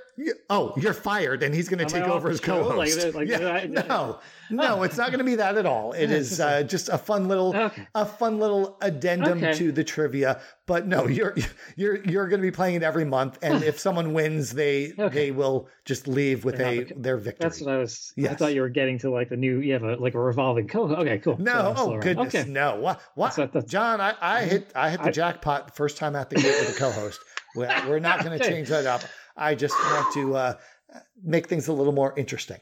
Oh, you're fired, and he's going to take over as co-host. like, yeah, I- no, no, it's not going to be that at all. It is uh, just a fun little, Okay. a fun little addendum Okay. to the trivia. But no, you're you're you're going to be playing it every month, and if someone wins, they Okay. they will just leave with They're a not their victory. That's what I was. I thought you were getting to like the new. You have a like a revolving co. Okay, cool. No, I'm oh around. goodness, Okay. no! What? What? That's that's- Jon, I, I hit I hit the I- jackpot the first time out the gate with a co-host. We're, we're not going to change that up. I just want to uh, make things a little more interesting.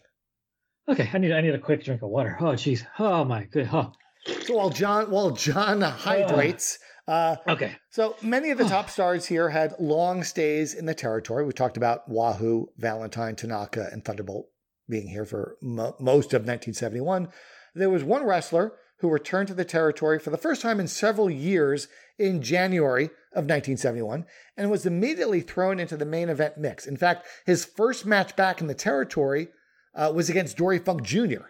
Okay, I need I need a quick drink of water. Oh, jeez. Oh my good. Oh. So while Jon while Jon hydrates, uh, Okay. so many of the top stars here had long stays in the territory. We talked about Wahoo, Valentine, Tanaka, and Thunderbolt being here for mo- most of 1971. There was one wrestler who returned to the territory for the first time in several years in January of 1971 and was immediately thrown into the main event mix. In fact, his first match back in the territory uh, was against Dory Funk Jr.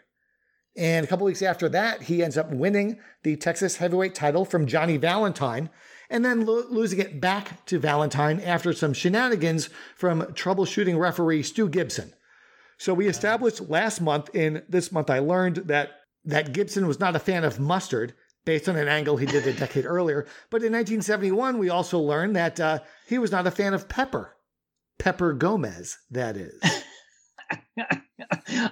And a couple weeks after that, he ends up winning the Texas heavyweight title from Johnny Valentine and then lo- losing it back to Valentine after some shenanigans from troubleshooting referee Stu Gibson. So we established last month in this month I learned that that Gibson was not a fan of mustard based on an angle he did a decade earlier, but in 1971 we also learned that uh, he was not a fan of pepper. Pepper Gomez, that is.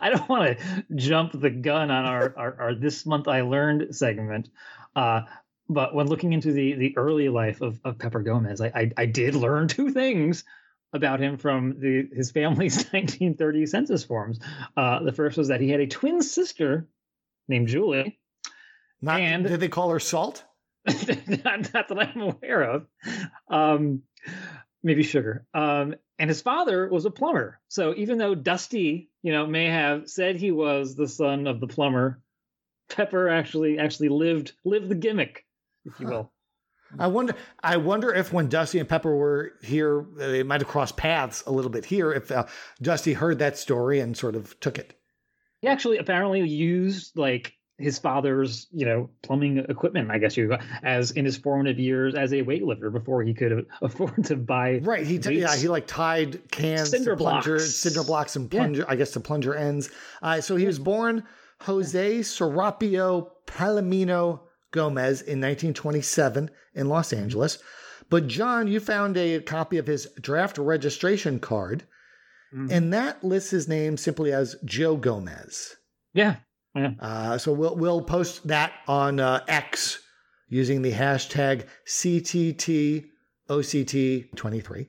I don't want to jump the gun on our, our, our this month I learned segment. Uh, but when looking into the the early life of, of Pepper Gomez, I, I I did learn two things about him from the his family's 1930 census forms. Uh, the first was that he had a twin sister named Julie. Not, And- did they call her Salt? not, not that I'm aware of. Um, maybe sugar. Um, and his father was a plumber. So even though Dusty, you know, may have said he was the son of the plumber, Pepper actually actually lived lived the gimmick, if you will. I wonder. I wonder if when Dusty and Pepper were here, they might have crossed paths a little bit here. If uh, Dusty heard that story and sort of took it. He actually apparently used like his father's, you know, plumbing equipment, I guess you as in his formative years as a weightlifter before he could afford to buy. Right. He t- yeah he like tied cans, cinder plunger, blocks. cinder blocks, and plunger. Yeah. I guess the plunger ends. Uh, so he was born Jose Serapio Palomino Gomez in 1927 in Los Angeles. But Jon, you found a copy of his draft registration card, mm-hmm. and that lists his name simply as Joe Gomez. Yeah, yeah. Uh, so we'll we'll post that on uh, X using the hashtag CTTOCT23.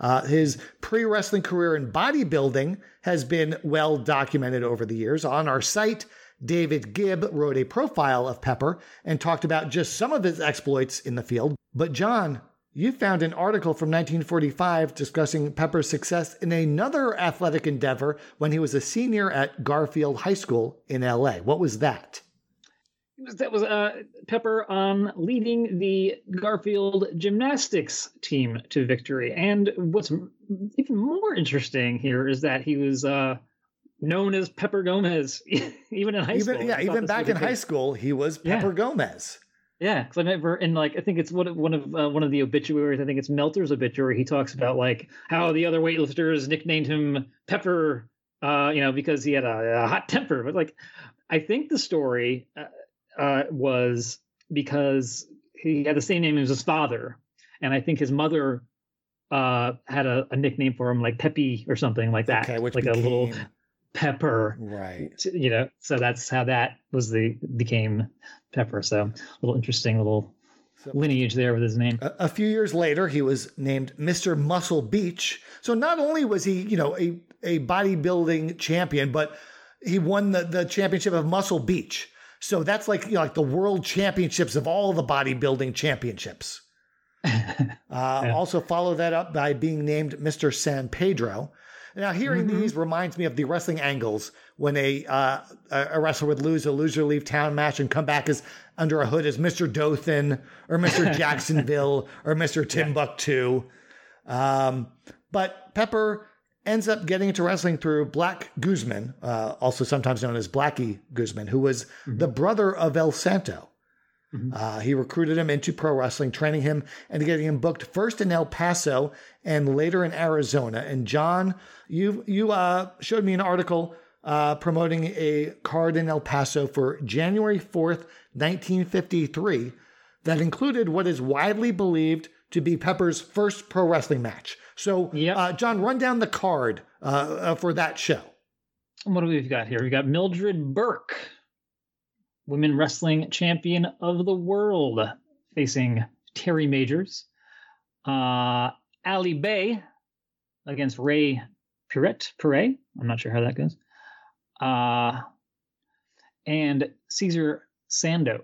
Uh, his pre wrestling career in bodybuilding has been well documented over the years. On our site, David Gibb wrote a profile of Pepper and talked about just some of his exploits in the field. But, Jon, you found an article from 1945 discussing Pepper's success in another athletic endeavor when he was a senior at Garfield High School in LA. What was that? That was uh, Pepper on leading the Garfield gymnastics team to victory. And what's even more interesting here is that he was uh, known as Pepper Gomez, even in high even, school. Yeah, even back in high school, he was Pepper yeah. Gomez. Yeah, because I remember in like I think it's one of one of uh, one of the obituaries. I think it's Meltzer's obituary. He talks about like how the other weightlifters nicknamed him Pepper, uh, you know, because he had a, a, hot temper. But like, I think the story uh, uh, was because he had the same name as his father, and I think his mother uh, had a, a nickname for him like Peppy or something like that, okay, which like became... a little pepper right. you know so that's how that was the became pepper. So a little interesting little so, lineage there with his name. A, a, few years later he was named mr muscle beach. So not only was he you know a, a bodybuilding champion but he won the, the championship of muscle beach. So that's like you know, like the world championships of all the bodybuilding championships. Uh, yeah. also follow that up by being named mr san pedro now, hearing mm-hmm. these reminds me of the wrestling angles when a uh, a wrestler would lose a loser leave town match and come back as under a hood as Mr. Dothan or Mr. Jacksonville or Mr. Timbuktu. Um, but Pepper ends up getting into wrestling through Black Guzman, uh, also sometimes known as Blackie Guzman, who was mm-hmm. the brother of El Santo. Mm-hmm. Uh, he recruited him into pro wrestling, training him and getting him booked first in El Paso and later in Arizona. And Jon, you you uh, showed me an article uh, promoting a card in El Paso for January fourth, nineteen fifty three, that included what is widely believed to be Pepper's first pro wrestling match. So, yep. Uh, Jon, run down the card uh, uh, for that show. What do we've got here? We've got Mildred Burke women wrestling champion of the world, facing Terry Majors. Uh, Ali Bay against Ray Pirette. Pire. I'm not sure how that goes. Uh, and Caesar Sando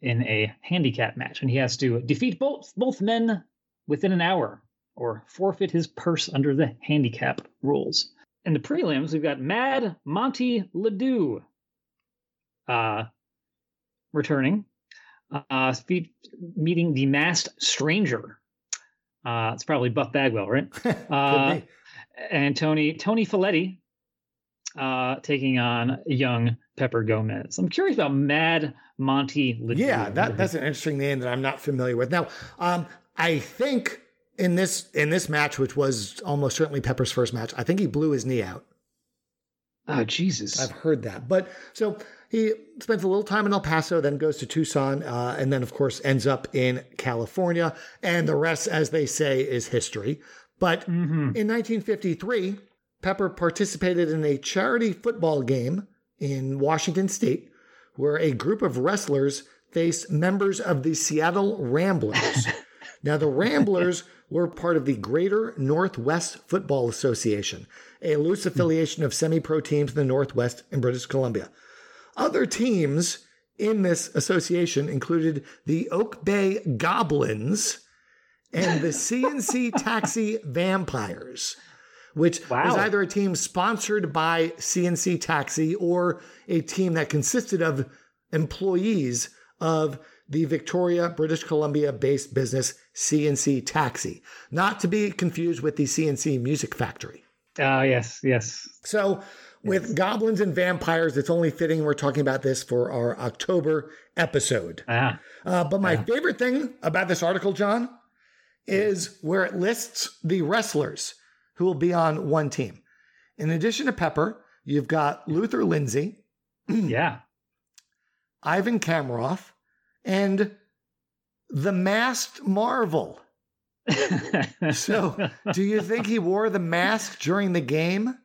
in a handicap match, and he has to defeat both both men within an hour or forfeit his purse under the handicap rules. In the prelims, we've got Mad Monty Ledoux, uh, returning, uh, meeting the masked stranger. Uh, it's probably Buff Bagwell, right? uh, and Tony Tony Filletti uh, taking on young Pepper Gomez. I'm curious about Mad Monty. Yeah, that, that's an interesting name that I'm not familiar with. Now, um, I think in this in this match, which was almost certainly Pepper's first match, I think he blew his knee out. Oh Jesus! I've heard that, but so he spends a little time in El Paso, then goes to Tucson, uh, and then, of course, ends up in California. And the rest, as they say, is history. But mm-hmm. in 1953, Pepper participated in a charity football game in Washington state where a group of wrestlers faced members of the Seattle Ramblers. now, the Ramblers were part of the Greater Northwest Football Association, a loose affiliation of semi pro teams in the Northwest and British Columbia. Other teams in this association included the Oak Bay Goblins and the CNC Taxi Vampires, which wow. was either a team sponsored by CNC Taxi or a team that consisted of employees of the Victoria, British Columbia based business CNC Taxi, not to be confused with the CNC Music Factory. Oh, uh, yes, yes. So, with yes. goblins and vampires, it's only fitting we're talking about this for our October episode. Uh-huh. Uh, but my uh-huh. favorite thing about this article, Jon, is where it lists the wrestlers who will be on one team. In addition to Pepper, you've got Luther Lindsay. yeah. Ivan Karamoh, and the masked Marvel. so, do you think he wore the mask during the game?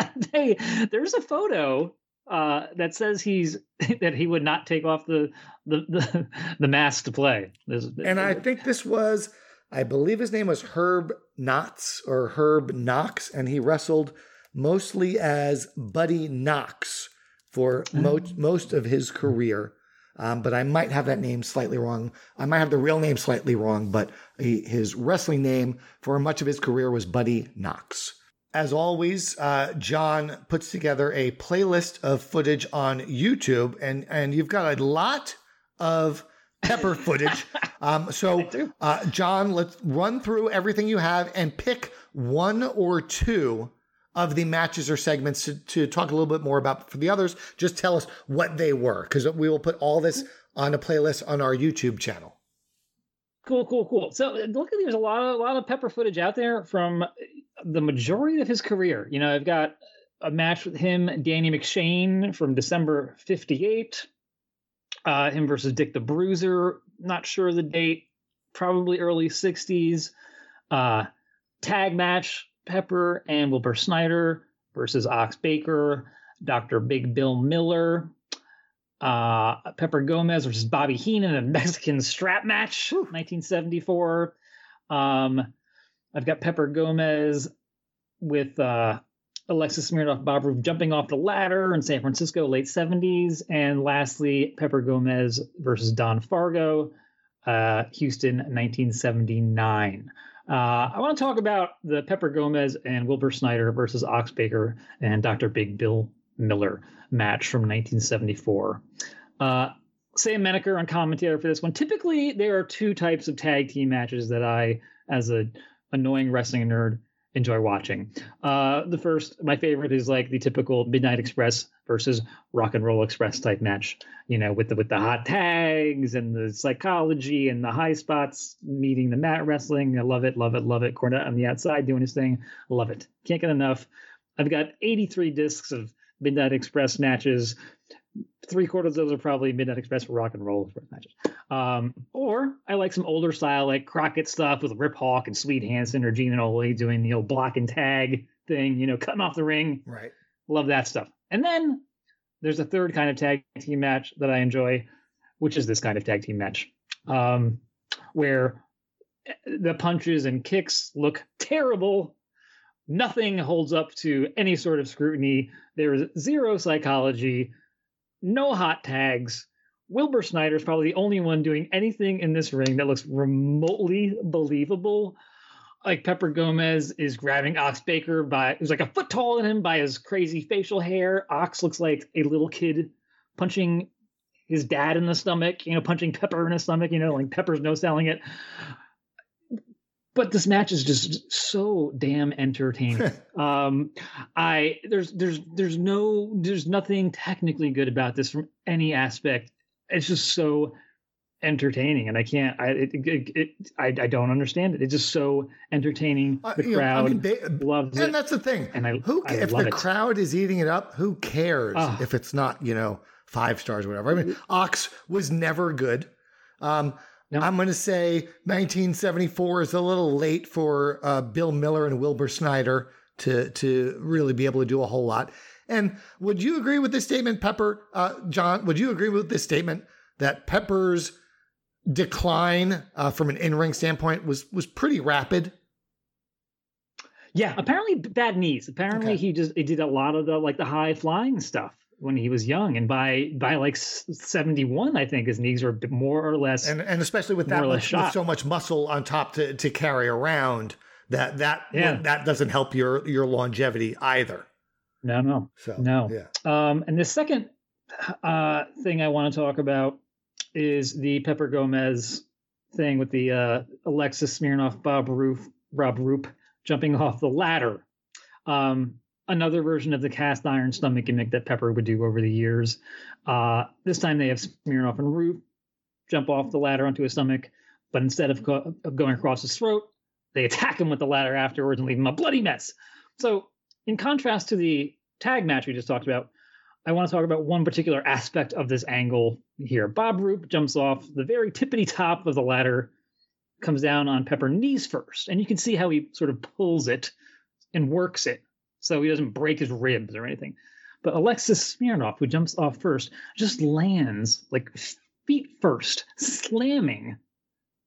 there's a photo uh, that says he's that he would not take off the the the, the mask to play. There's, and I think this was, I believe his name was Herb Knotts or Herb Knox, and he wrestled mostly as Buddy Knox for most most of his career. Um, but I might have that name slightly wrong. I might have the real name slightly wrong, but he, his wrestling name for much of his career was Buddy Knox. As always, uh, Jon puts together a playlist of footage on YouTube, and and you've got a lot of pepper footage. Um, so, uh, Jon, let's run through everything you have and pick one or two of the matches or segments to, to talk a little bit more about. For the others, just tell us what they were because we will put all this on a playlist on our YouTube channel. Cool, cool, cool. So luckily, there's a lot of a lot of Pepper footage out there from the majority of his career. You know, I've got a match with him, Danny McShane from December '58. Uh, him versus Dick the Bruiser. Not sure the date. Probably early '60s. Uh, tag match Pepper and Wilbur Snyder versus Ox Baker, Dr. Big Bill Miller, uh, Pepper Gomez versus Bobby Heenan, in a Mexican strap match, Whew. 1974. Um, I've got Pepper Gomez with uh, Alexis Smirnoff, Bob Roop jumping off the ladder in San Francisco, late 70s. And lastly, Pepper Gomez versus Don Fargo, uh, Houston, 1979. Uh, I want to talk about the Pepper Gomez and Wilbur Snyder versus Ox Baker and Dr. Big Bill Miller match from 1974. Uh, Sam Menacker on commentary for this one. Typically, there are two types of tag team matches that I, as a annoying wrestling nerd, enjoy watching. Uh, the first, my favorite is like the typical Midnight Express versus Rock and Roll Express type match. You know, with the with the hot tags and the psychology and the high spots meeting the mat wrestling. I love it, love it, love it. Cornette on the outside doing his thing. Love it. Can't get enough. I've got 83 discs of Midnight Express matches three quarters of those are probably Midnight Express for rock and roll for matches. Um, or I like some older style like Crockett stuff with Rip Hawk and Swede Hansen or Gene and Ole doing the old block and tag thing, you know, cutting off the ring. Right. Love that stuff. And then there's a third kind of tag team match that I enjoy, which is this kind of tag team match, um, where the punches and kicks look terrible. Nothing holds up to any sort of scrutiny. There's zero psychology no hot tags. Wilbur Snyder is probably the only one doing anything in this ring that looks remotely believable. Like Pepper Gomez is grabbing Ox Baker by who's like a foot taller than him by his crazy facial hair. Ox looks like a little kid punching his dad in the stomach, you know, punching Pepper in the stomach, you know, like Pepper's no selling it but this match is just so damn entertaining. um, I there's there's there's no there's nothing technically good about this from any aspect. It's just so entertaining, and I can't. I it, it, it I, I don't understand it. It's just so entertaining. Uh, the uh, crowd I mean, they, loves and it, and that's the thing. And I who I if the it. crowd is eating it up, who cares uh, if it's not you know five stars or whatever. I mean, Ox was never good. Um, I'm going to say 1974 is a little late for uh, Bill Miller and Wilbur Snyder to to really be able to do a whole lot. And would you agree with this statement, Pepper, uh, Jon? Would you agree with this statement that Pepper's decline uh, from an in-ring standpoint was was pretty rapid? Yeah, apparently bad knees. Apparently okay. he just he did a lot of the like the high flying stuff when he was young, and by by like seventy one, I think his knees were more or less, and and especially with that much, with so much muscle on top to to carry around, that that yeah. that doesn't help your your longevity either. No, no, so no. Yeah. Um, and the second uh, thing I want to talk about is the Pepper Gomez thing with the uh, Alexis Smirnoff, Bob Roof, Rob Roop jumping off the ladder. Um, another version of the cast iron stomach gimmick that Pepper would do over the years. Uh, this time they have Smirnoff and Roop jump off the ladder onto his stomach, but instead of, go- of going across his throat, they attack him with the ladder afterwards and leave him a bloody mess. So, in contrast to the tag match we just talked about, I want to talk about one particular aspect of this angle here. Bob Roop jumps off the very tippity top of the ladder, comes down on Pepper knees first, and you can see how he sort of pulls it and works it so he doesn't break his ribs or anything. But Alexis Smirnoff, who jumps off first, just lands like feet first, slamming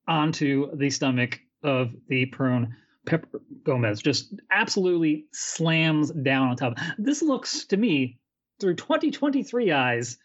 onto the stomach of the prone Pepper Gomez. Just absolutely slams down on top. This looks to me, through 2023 eyes,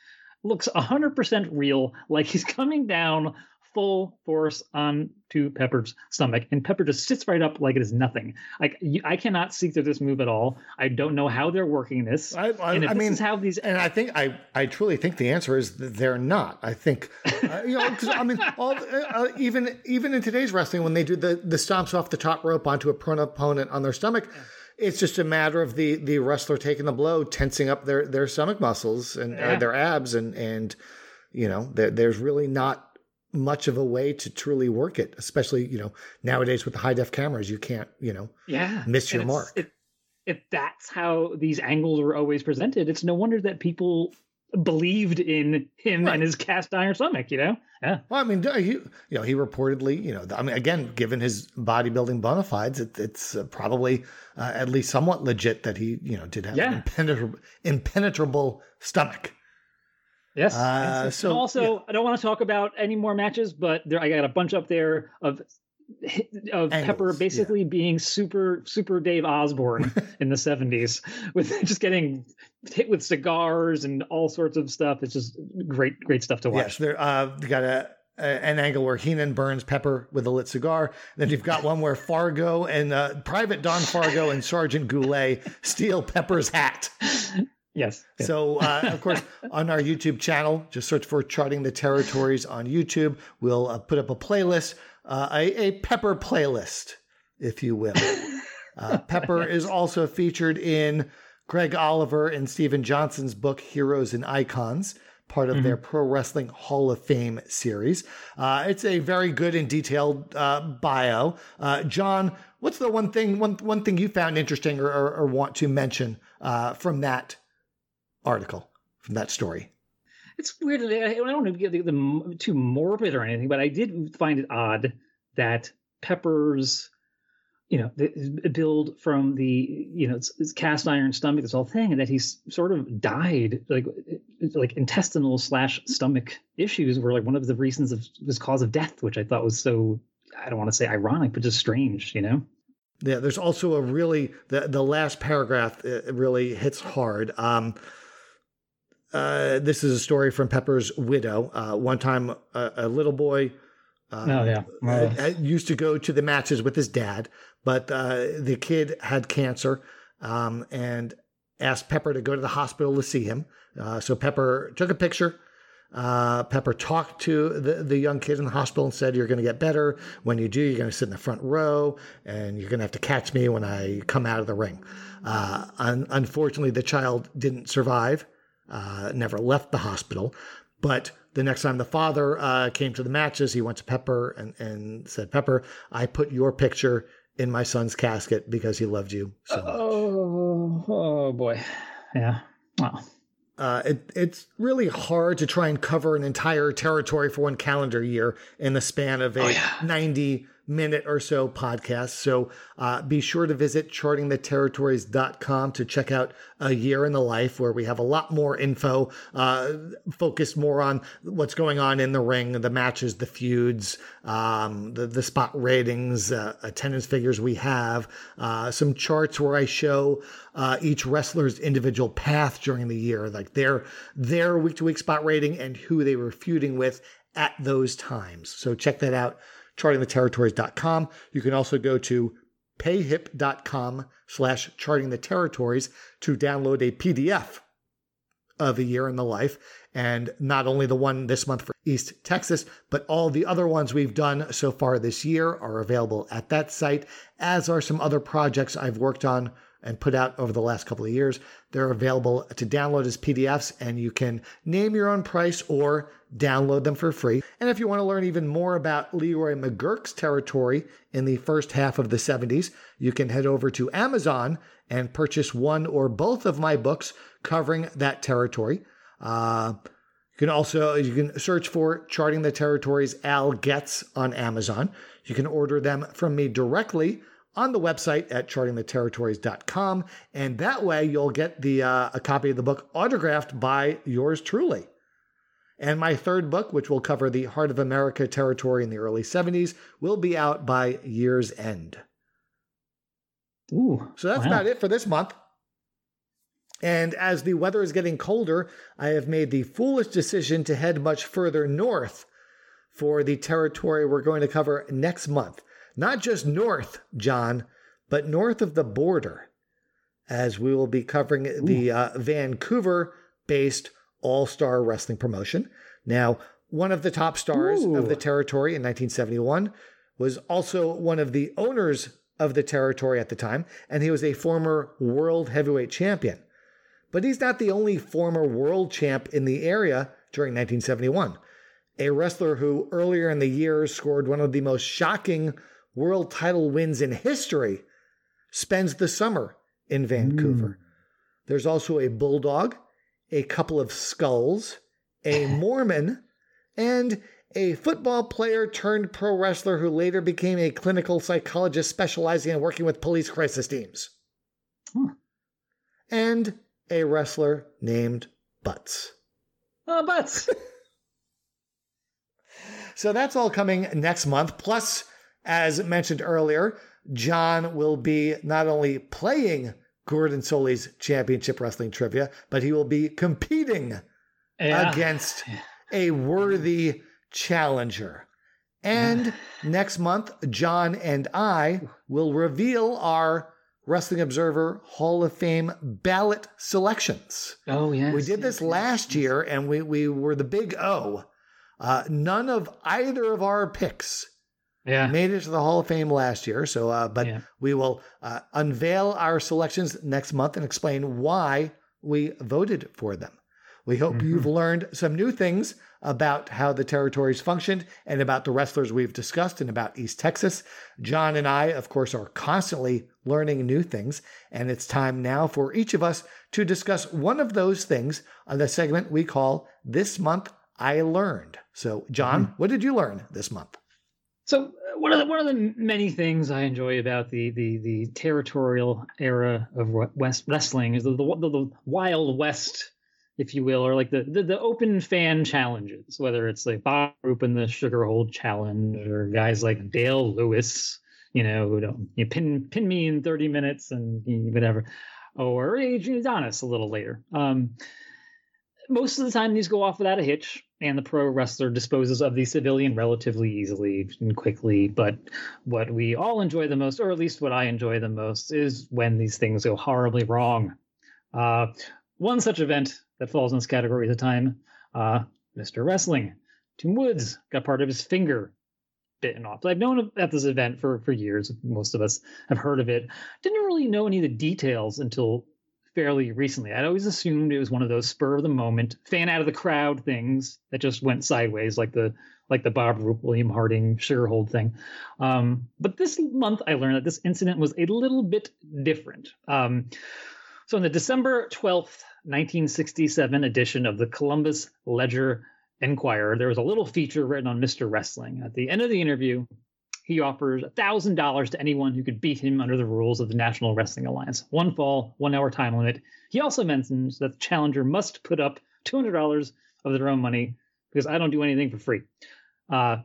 looks 100% real, like he's coming down full force onto Pepper's stomach, and Pepper just sits right up like it is nothing. Like you, I cannot see through this move at all. I don't know how they're working this. I, I, and I this mean, is how these and I think I, I truly think the answer is that they're not. I think, uh, you know, because I mean, all uh, even even in today's wrestling, when they do the the stomps off the top rope onto a prone opponent on their stomach. It's just a matter of the the wrestler taking the blow, tensing up their their stomach muscles and uh, Yeah. their abs, and and you know there, there's really not much of a way to truly work it, especially you know nowadays with the high def cameras, you can't you know yeah miss your mark. It, if that's how these angles were always presented, it's no wonder that people believed in him Right. and his cast iron stomach. You know, yeah, Well, I mean, he, you know, he reportedly, you know, I mean, again, given his bodybuilding bona fides, it, it's uh, probably uh, at least somewhat legit that he, you know, did have an Yeah. impenetrable, impenetrable stomach. Yes. Uh, And so, also, I don't want to talk about any more matches, but there I got a bunch up there of of Pepper Angles, basically being super super Dave Osborne in the 70s with just getting hit with cigars and all sorts of stuff. It's just great great stuff to watch. Yes, there. Uh, you got a, a an angle where Heenan burns Pepper with a lit cigar. Then you've got one where Fargo and uh, Private Don Fargo and Sergeant Goulet steal Pepper's hat. Yes. yes. So, uh, of course, on our YouTube channel, just search for Charting the Territories on YouTube. We'll uh, put up a playlist, uh, a, a Pepper playlist, if you will. Uh, Pepper is also featured in Greg Oliver and Steven Johnson's book, Heroes and Icons, part of their Pro Wrestling Hall of Fame series. Uh, it's a very good and detailed uh, bio. Uh, Jon, what's the one thing one one thing you found interesting or, or, or want to mention uh, from that article, from that story? It's weird. I I don't want to get the, the too morbid or anything, but I did find it odd that Pepper's, you know, build from the, you know, it's, it's cast iron stomach, this whole thing, and that he's sort of died, like, like intestinal slash stomach issues were like one of the reasons of his cause of death, which I thought was so, I don't want to say ironic, but just strange, you know? Yeah, there's also a really the the last paragraph really hits hard. Um, uh, this is a story from Pepper's widow. Uh, one time, a, a little boy. Uh, Oh, yeah. uh, uh, used to go to the matches with his dad, but uh, the kid had cancer um, and asked Pepper to go to the hospital to see him. Uh, so Pepper took a picture. Uh, Pepper talked to the, the young kid in the hospital and said, You're going to get better. When you do, you're going to sit in the front row and you're going to have to catch me when I come out of the ring. Uh, un- unfortunately, the child didn't survive, uh, never left the hospital. But the next time the father uh, came to the matches, he went to Pepper and, and said, Pepper, I put your picture in my son's casket because he loved you so much. Oh, oh boy. Yeah. Wow. Uh, it, it's really hard to try and cover an entire territory for one calendar year in the span of a Oh, yeah. 90 minute or so podcast. So uh, be sure to visit chartingtheterritories.com to check out a year in the life where we have a lot more info, uh, focused more on what's going on in the ring, the matches, the feuds, um, the, the spot ratings, uh, attendance figures we have, uh, some charts where I show uh, each wrestler's individual path during the year, like their their week to week spot rating and who they were feuding with at those times. So check that out, chartingtheterritories.com. You can also go to payhip.com slash charting the territories to download a PDF of a year in the life. And not only the one this month for East Texas, but all the other ones we've done so far this year are available at that site, as are some other projects I've worked on and put out over the last couple of years. They're available to download as PDFs, and you can name your own price or download them for free. And if you want to learn even more about Leroy McGuirk's territory in the first half of the 70s, you can head over to Amazon and purchase one or both of my books covering that territory. Uh, you can also you can search for charting the territories Al Getz on Amazon. You can order them from me directly on the website at chartingtheterritories.com, and that way you'll get the uh, a copy of the book autographed by yours truly. And my third book, which will cover the Heart of America territory in the early 70s, will be out by year's end. Ooh, so that's wow. about it for this month. And as the weather is getting colder, I have made the foolish decision to head much further north for the territory we're going to cover next month. Not just north, Jon, but north of the border, as we will be covering Ooh. the uh, Vancouver based all star wrestling promotion. Now, one of the top stars Ooh. of the territory in 1971 was also one of the owners of the territory at the time, and he was a former world heavyweight champion. But he's not the only former world champ in the area during 1971. A wrestler who earlier in the year scored one of the most shocking world title wins in history spends the summer in Vancouver. Mm. There's also a bulldog, a couple of skulls, a Mormon, and a football player turned pro wrestler who later became a clinical psychologist specializing in working with police crisis teams. Huh. And a wrestler named Butts. Oh, Butts. so that's all coming next month. Plus, as mentioned earlier, Jon will be not only playing Gordon Solie's championship wrestling trivia, but he will be competing yeah. against a worthy challenger. And next month, Jon and I will reveal our Wrestling Observer Hall of Fame ballot selections. Oh, yes. We did this last year and we, we were the big O. Uh, none of either of our picks yeah. made it to the Hall of Fame last year. So, uh, but yeah. we will uh, unveil our selections next month and explain why we voted for them. We hope mm-hmm. you've learned some new things about how the territories functioned and about the wrestlers we've discussed and about East Texas. Jon and I, of course, are constantly learning new things, and it's time now for each of us to discuss one of those things on the segment we call This Month I Learned. So, Jon, mm-hmm. what did you learn this month? So one of the one of the many things I enjoy about the the the territorial era of West wrestling is the the, the, the Wild West if you will, or like the, the, the open fan challenges, whether it's like Bob Roop and the Sugar Hold Challenge, or guys like Dale Lewis, you know, who don't you pin pin me in thirty minutes and whatever, or Adrian Adonis a little later. Um, most of the time, these go off without a hitch, and the pro wrestler disposes of the civilian relatively easily and quickly. But what we all enjoy the most, or at least what I enjoy the most, is when these things go horribly wrong. Uh, one such event that falls in this category at the time. Uh, Mr. Wrestling. Tim Woods got part of his finger bitten off. I've known at this event for, for years. Most of us have heard of it. Didn't really know any of the details until fairly recently. I'd always assumed it was one of those spur of the moment, fan out of the crowd things that just went sideways, like the like the Bob Roop, William Harding, Sugarhold thing. Um, but this month, I learned that this incident was a little bit different. Um, so on the December twelfth, 1967 edition of the Columbus Ledger Enquirer, there was a little feature written on Mr. Wrestling. At the end of the interview, he offers $1,000 to anyone who could beat him under the rules of the National Wrestling Alliance. One fall, one hour time limit. He also mentions that the challenger must put up $200 of their own money because I don't do anything for free. Uh,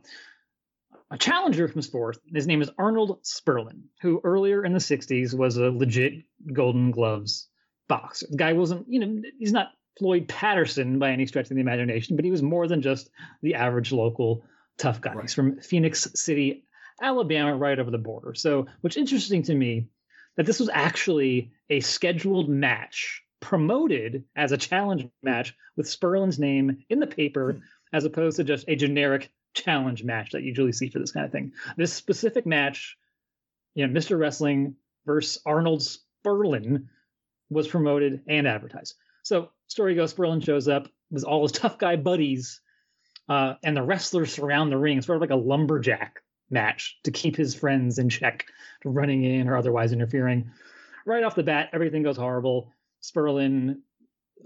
a challenger comes forth. His name is Arnold Sperlin, who earlier in the 60s was a legit Golden Gloves boxer. The guy wasn't, you know, he's not Floyd Patterson by any stretch of the imagination, but he was more than just the average local tough guy. Right. He's from Phenix City, Alabama, right over the border. So, what's interesting to me that this was actually a scheduled match promoted as a challenge match with Sperlin's name in the paper, hmm. as opposed to just a generic challenge match that you usually see for this kind of thing. This specific match, you know, Mr. Wrestling versus Arnold Sperlin was promoted and advertised. So story goes, Sperlin shows up with all his tough guy buddies, uh, and the wrestlers surround the ring, sort of like a lumberjack match to keep his friends in check, running in or otherwise interfering. Right off the bat, everything goes horrible. Sperlin,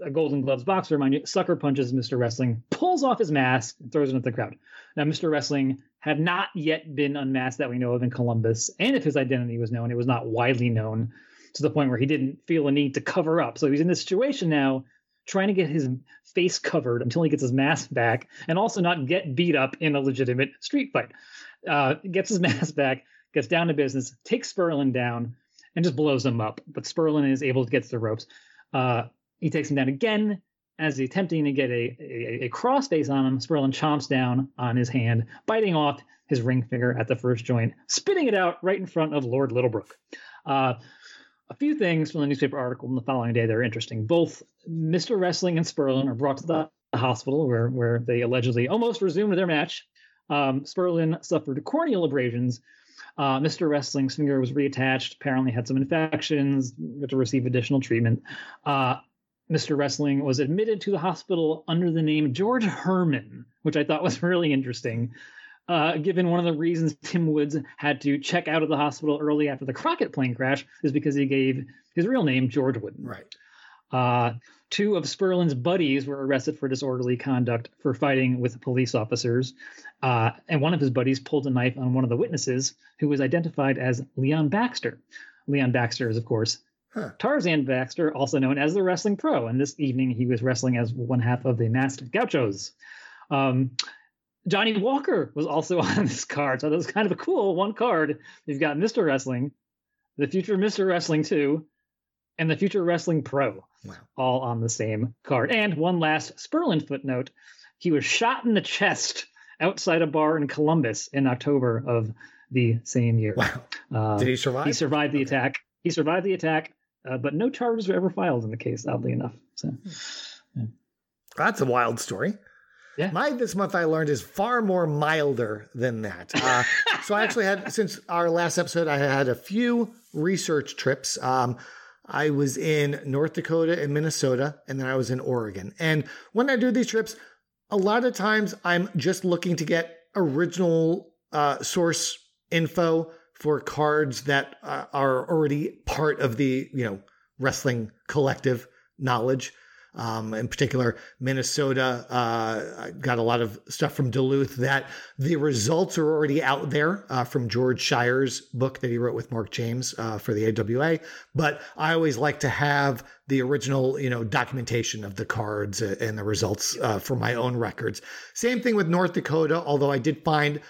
a Golden Gloves boxer, mind you, sucker punches Mr. Wrestling, pulls off his mask, and throws it at the crowd. Now, Mr. Wrestling had not yet been unmasked that we know of in Columbus, and if his identity was known, it was not widely known to the point where he didn't feel a need to cover up. So he's in this situation now trying to get his face covered until he gets his mask back and also not get beat up in a legitimate street fight. Uh, gets his mask back, gets down to business, takes Sperlin down, and just blows him up. But Sperlin is able to get to the ropes. Uh, he takes him down again as he's attempting to get a, a, a crossface on him. Sperlin chomps down on his hand, biting off his ring finger at the first joint, spitting it out right in front of Lord Littlebrook. Uh, a few things from the newspaper article in the following day that are interesting. Both Mr. Wrestling and Sperlin are brought to the hospital where, where they allegedly almost resumed their match. Um, Sperlin suffered corneal abrasions. Uh, Mr. Wrestling's finger was reattached, apparently had some infections, had to receive additional treatment. Uh, Mr. Wrestling was admitted to the hospital under the name George Herman, which I thought was really interesting uh, given one of the reasons Tim Woods had to check out of the hospital early after the Crockett plane crash is because he gave his real name George Woodin. Right. Uh, two of Sperlin's buddies were arrested for disorderly conduct for fighting with police officers. Uh, and one of his buddies pulled a knife on one of the witnesses, who was identified as Leon Baxter. Leon Baxter is, of course, huh. Tarzan Baxter, also known as the Wrestling Pro. And this evening he was wrestling as one half of the Masked Gauchos. Um, Johnny Walker was also on this card. So that was kind of a cool one card. You've got Mr. Wrestling, the future Mr. Wrestling 2, and the future Wrestling Pro, wow. all on the same card. And one last Sperlin footnote he was shot in the chest outside a bar in Columbus in October of the same year. Wow. Uh, Did he survive? He survived the okay. attack. He survived the attack, uh, but no charges were ever filed in the case, oddly enough. So, yeah. That's a wild story. Yeah. My this month I learned is far more milder than that. Uh, so I actually had since our last episode, I had a few research trips. Um, I was in North Dakota and Minnesota, and then I was in Oregon. And when I do these trips, a lot of times I'm just looking to get original uh, source info for cards that uh, are already part of the you know wrestling collective knowledge. Um, in particular, Minnesota uh, got a lot of stuff from Duluth that the results are already out there uh, from George Schire's book that he wrote with Mark James uh, for the AWA. But I always like to have the original, you know, documentation of the cards and the results uh, for my own records. Same thing with North Dakota, although I did find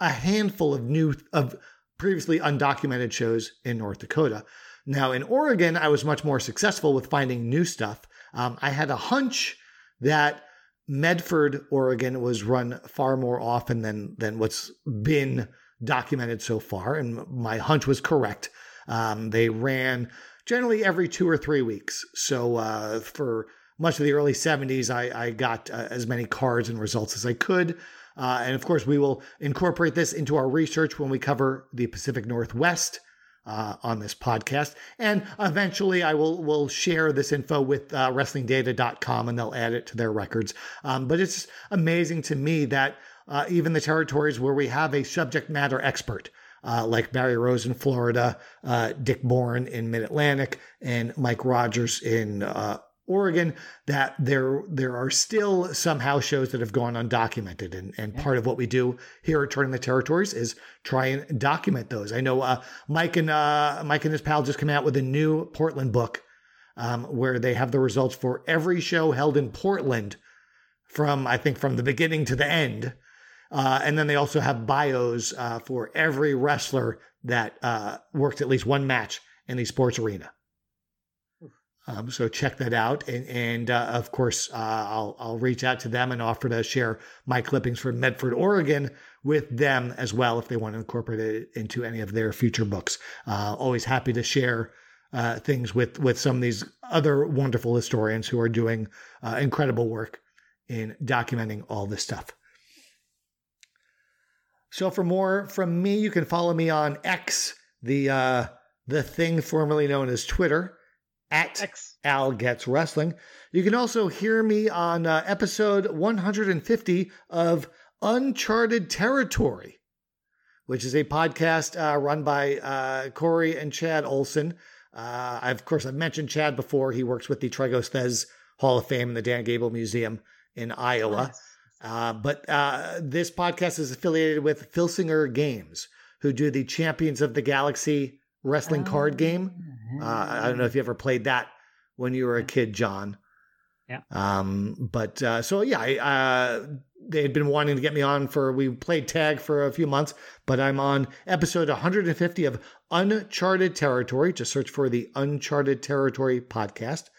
a handful of new of previously undocumented shows in North Dakota. Now in Oregon, I was much more successful with finding new stuff. Um, I had a hunch that Medford, Oregon was run far more often than than what's been documented so far, and my hunch was correct. Um, they ran generally every two or three weeks. So uh, for much of the early 70s, I, I got uh, as many cards and results as I could. Uh, and of course, we will incorporate this into our research when we cover the Pacific Northwest uh, on this podcast. And eventually I will will share this info with uh, wrestlingdata.com and they'll add it to their records. Um, but it's amazing to me that uh, even the territories where we have a subject matter expert, uh, like Barry Rose in Florida, uh, Dick Bourne in Mid Atlantic, and Mike Rogers in uh, Oregon that there there are still some house shows that have gone undocumented, and and yeah. part of what we do here at Charting the Territories is try and document those. I know uh, Mike and uh, Mike and his pal just came out with a new Portland book um, where they have the results for every show held in Portland from I think from the beginning to the end, uh, and then they also have bios uh, for every wrestler that uh, worked at least one match in the sports arena. Um, so check that out, and, and uh, of course, uh, I'll I'll reach out to them and offer to share my clippings from Medford, Oregon, with them as well if they want to incorporate it into any of their future books. Uh, always happy to share uh, things with with some of these other wonderful historians who are doing uh, incredible work in documenting all this stuff. So for more from me, you can follow me on X, the uh, the thing formerly known as Twitter, at X. Al Getz Wrestling. You can also hear me on uh, episode 150 of Uncharted Territory, which is a podcast uh, run by uh, Corey and Chad Olson. Uh, of course, I've mentioned Chad before. He works with the Tragos Thesz Hall of Fame in the Dan Gable Museum in Iowa. Yes. Uh, but uh, this podcast is affiliated with Filsinger Games, who do the Champions of the Galaxy wrestling card game. Uh, I don't know if you ever played that when you were a kid, Jon. Yeah. Um, but uh, so yeah, I, uh, they had been wanting to get me on for. We played tag for a few months, but I'm on episode 150 of Uncharted Territory. Just search for the Uncharted Territory podcast.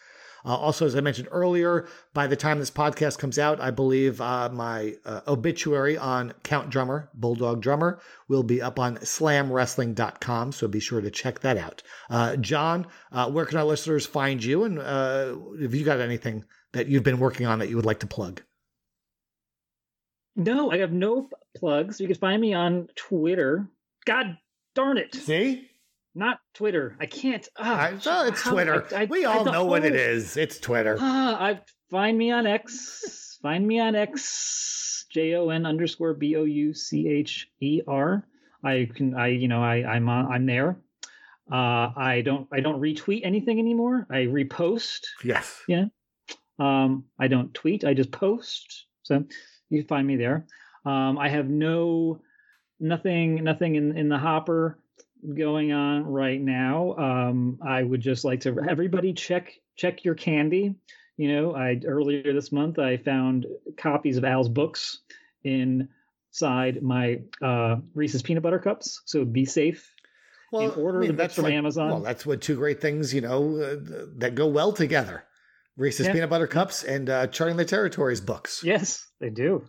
Uh, also, as I mentioned earlier, by the time this podcast comes out, I believe uh, my uh, obituary on Count Drummer, Bulldog Drummer, will be up on slamwrestling.com. So be sure to check that out. Uh, Jon, uh, where can our listeners find you? And uh, have you got anything that you've been working on that you would like to plug? No, I have no plugs. You can find me on Twitter. God darn it. See? Not Twitter. I can't. ah, I, well, it's how- Twitter. I- I- we all know what it is. It's Twitter. Ah, I find me on X. find me on X. J O N underscore B O U C H E R. I can. I you know I I'm on, I'm there. Uh, I don't I don't retweet anything anymore. I repost. Yes. Um, I don't tweet. I just post. So you can find me there. Um, I have no nothing nothing in in the hopper going on right now. Um, I would just like to everybody check check your candy. You know, I earlier this month I found copies of Al's books inside my uh, Reese's peanut butter cups. So be safe. Well, order the books from like- Amazon. Well, that's what two great things, you know, uh, that go well together. Reese's Yeah. peanut butter cups and uh, Charting the Territories books. Yes, they do.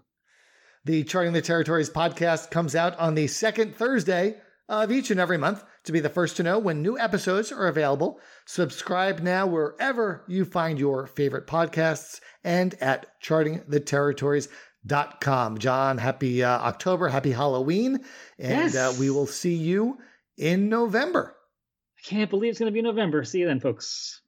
The Charting the Territories podcast comes out on the second Thursday of each and every month. To be the first to know when new episodes are available, subscribe now wherever you find your favorite podcasts and at chartingtheterritories.com. Jon, happy uh, October, happy Halloween, and Yes. uh, we will see you in November. I can't believe it's going to be November. See you then, folks.